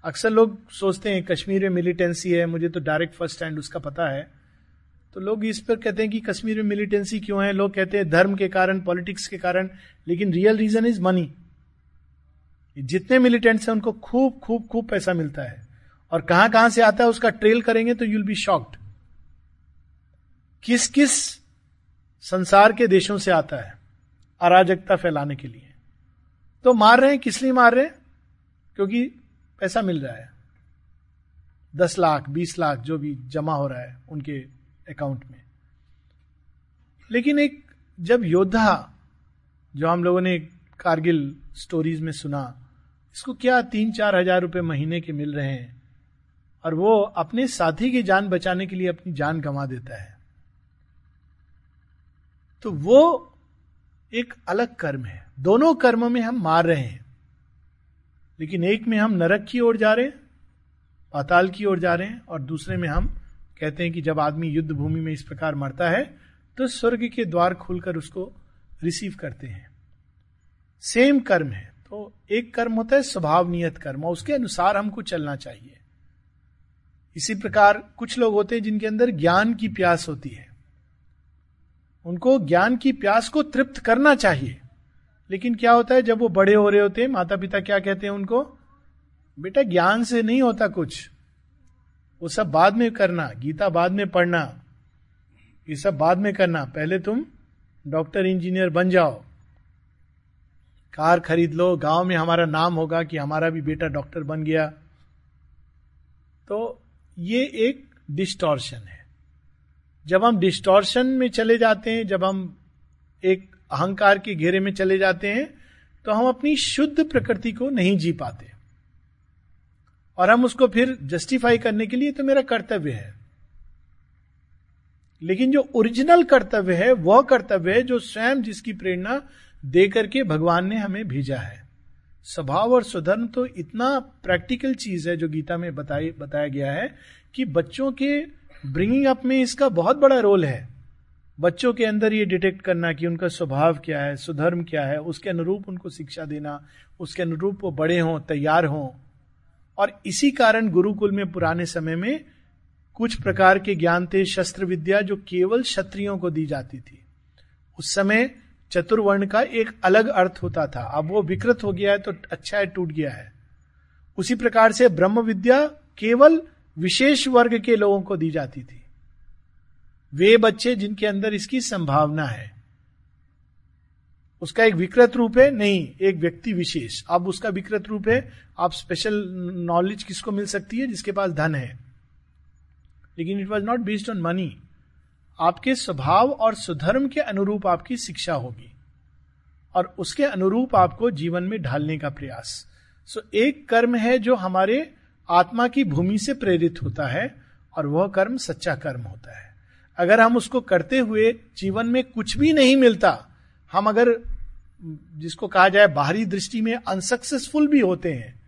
अक्सर लोग सोचते हैं, कश्मीर में मिलिटेंसी है, मुझे तो डायरेक्ट फ़र्स्ट हैंड उसका पता है। तो लोग इस पर कहते हैं कि कश्मीर में मिलिटेंसी क्यों है? लोग कहते हैं धर्म के कारण पॉलिटिक्स के कारण, लेकिन रियल रीजन इज़ मनी जितने मिलिटेंट्स हैं, उनको खूब खूब खूब पैसा मिलता है। और कहाँ कहाँ से आता है, उसका ट्रेल करेंगे तो यूल बी शॉक्ड किस किस संसार के देशों से आता है अराजकता फैलाने के लिए। तो मार रहे हैं, किस लिए मार रहे हैं? क्योंकि पैसा मिल रहा है। दस लाख, बीस लाख जो भी जमा हो रहा है उनके अकाउंट में। लेकिन एक, जब योद्धा, जो हम लोगों ने कारगिल स्टोरीज में सुना इसको क्या तीन चार हज़ार रुपए महीने के मिल रहे हैं? और वो अपने साथी की जान बचाने के लिए अपनी जान गंवा देता है। तो वो एक अलग कर्म है। दोनों कर्मों में हम मार रहे हैं। लेकिन एक में हम नरक की ओर जा रहे हैं, पाताल की ओर जा रहे हैं, और दूसरे में हम कहते हैं कि जब आदमी युद्ध भूमि में इस प्रकार मरता है तो स्वर्ग के द्वार खोलकर उसको रिसीव करते हैं। सेम कर्म है। तो एक कर्म होता है स्वभाव नियत कर्म उसके अनुसार हमको चलना चाहिए। इसी प्रकार कुछ लोग होते हैं जिनके अंदर ज्ञान की प्यास होती है। उनको ज्ञान की प्यास को तृप्त करना चाहिए। लेकिन क्या होता है, जब वो बड़े हो रहे होते हैं माता पिता क्या कहते हैं उनको? बेटा, ज्ञान से नहीं होता कुछ। वो सब बाद में करना, गीता बाद में पढ़ना। ये सब बाद में करना। पहले तुम डॉक्टर, इंजीनियर बन जाओ। कार खरीद लो, गाँव में हमारा नाम होगा कि हमारा भी बेटा डॉक्टर बन गया। तो ये एक डिस्टॉर्शन है। जब हम डिस्टॉर्शन में चले जाते हैं, जब हम एक अहंकार के घेरे में चले जाते हैं तो हम अपनी शुद्ध प्रकृति को नहीं जी पाते। और हम उसको फिर जस्टिफाई करने के लिए तो मेरा कर्तव्य है। लेकिन जो ओरिजिनल कर्तव्य है, वह कर्तव्य है जो स्वयं जिसकी प्रेरणा दे करके भगवान ने हमें भेजा है। स्वभाव और स्वधर्म तो इतना प्रैक्टिकल चीज़ है जो गीता में बताई, बताया गया है कि बच्चों के ब्रिंगिंग अप में इसका बहुत बड़ा रोल है। बच्चों के अंदर ये डिटेक्ट करना कि उनका स्वभाव क्या है सुधर्म क्या है, उसके अनुरूप उनको शिक्षा देना, उसके अनुरूप वो बड़े हों, तैयार हों। और इसी कारण गुरुकुल में पुराने समय में कुछ प्रकार के ज्ञान थे, शस्त्र विद्या जो केवल क्षत्रियों को दी जाती थी। उस समय चतुर्वर्ण का एक अलग अर्थ होता था। अब वो विकृत हो गया है तो अच्छा है, टूट गया है। उसी प्रकार से ब्रह्म विद्या केवल विशेष वर्ग के लोगों को दी जाती थी। वे बच्चे जिनके अंदर इसकी संभावना है। उसका एक विकृत रूप है, नहीं, एक व्यक्ति विशेष। अब उसका विकृत रूप है, आप स्पेशल नॉलेज किसको मिल सकती है, जिसके पास धन है। लेकिन it was not based on money आपके स्वभाव और सुधर्म के अनुरूप आपकी शिक्षा होगी और उसके अनुरूप आपको जीवन में ढालने का प्रयास। सो, एक कर्म है जो हमारे आत्मा की भूमि से प्रेरित होता है और वह कर्म सच्चा कर्म होता है। अगर हम उसको करते हुए जीवन में कुछ भी नहीं मिलता, हम अगर, जिसको कहा जाए, बाहरी दृष्टि में अनसक्सेसफुल भी होते हैं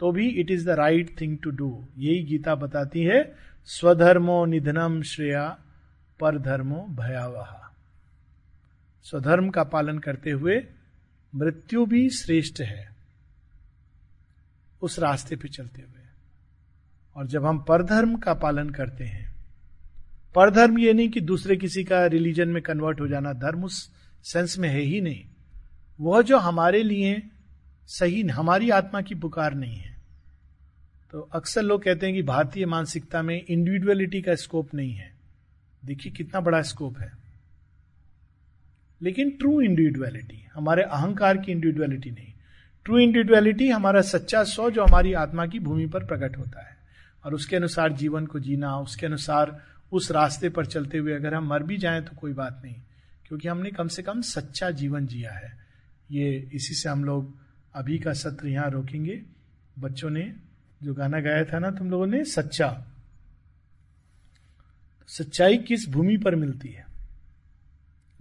तो भी it is the right thing to do यही गीता बताती है, स्वधर्मो निधनम श्रेया। पर धर्मो भयावह। स्वधर्म का पालन करते हुए मृत्यु भी श्रेष्ठ है, उस रास्ते पे चलते हुए। और जब हम परधर्म का पालन करते हैं, परधर्म ये नहीं कि दूसरे किसी का रिलीजन में कन्वर्ट हो जाना धर्म उस सेंस में है ही नहीं। वह जो हमारे लिए सही हमारी आत्मा की पुकार नहीं है। तो अक्सर लोग कहते हैं कि भारतीय मानसिकता में इंडिविजुअलिटी का स्कोप नहीं है। देखिए कितना बड़ा स्कोप है। लेकिन ट्रू इंडिविजुअलिटी हमारे अहंकार की इंडिविजुअलिटी नहीं। ट्रू इंडिविजुअलिटी हमारा सच्चा स्व जो हमारी आत्मा की भूमि पर प्रकट होता है। और उसके अनुसार जीवन को जीना, उसके अनुसार उस रास्ते पर चलते हुए अगर हम मर भी जाएँ तो कोई बात नहीं। क्योंकि हमने कम से कम सच्चा जीवन जिया है। ये इसी से हम लोग अभी का सत्र यहाँ रोकेंगे। बच्चों ने जो गाना गाया था ना, तुम लोगों ने, सच्चा। सच्चाई किस भूमि पर मिलती है?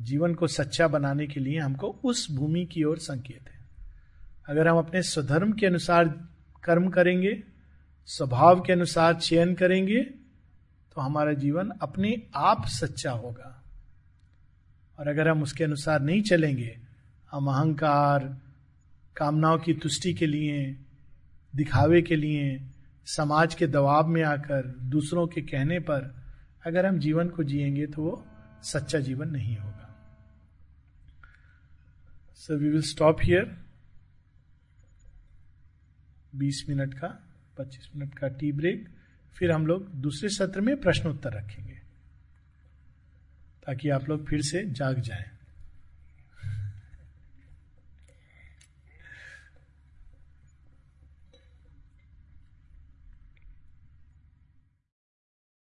जीवन को सच्चा बनाने के लिए हमको उस भूमि की ओर संकेत है। अगर हम अपने स्वधर्म के अनुसार कर्म करेंगे, स्वभाव के अनुसार चयन करेंगे तो हमारा जीवन अपने आप सच्चा होगा। और अगर हम उसके अनुसार नहीं चलेंगे, हम अहंकार, कामनाओं की तुष्टि के लिए, दिखावे के लिए, समाज के दबाव में आकर, दूसरों के कहने पर अगर हम जीवन को जिएँगे तो वो सच्चा जीवन नहीं होगा। So we will stop here 20 minute का 25 मिनट का टी ब्रेक। फिर हम लोग दूसरे सत्र में प्रश्न उत्तर रखेंगे, ताकि आप लोग फिर से जाग जाएँ।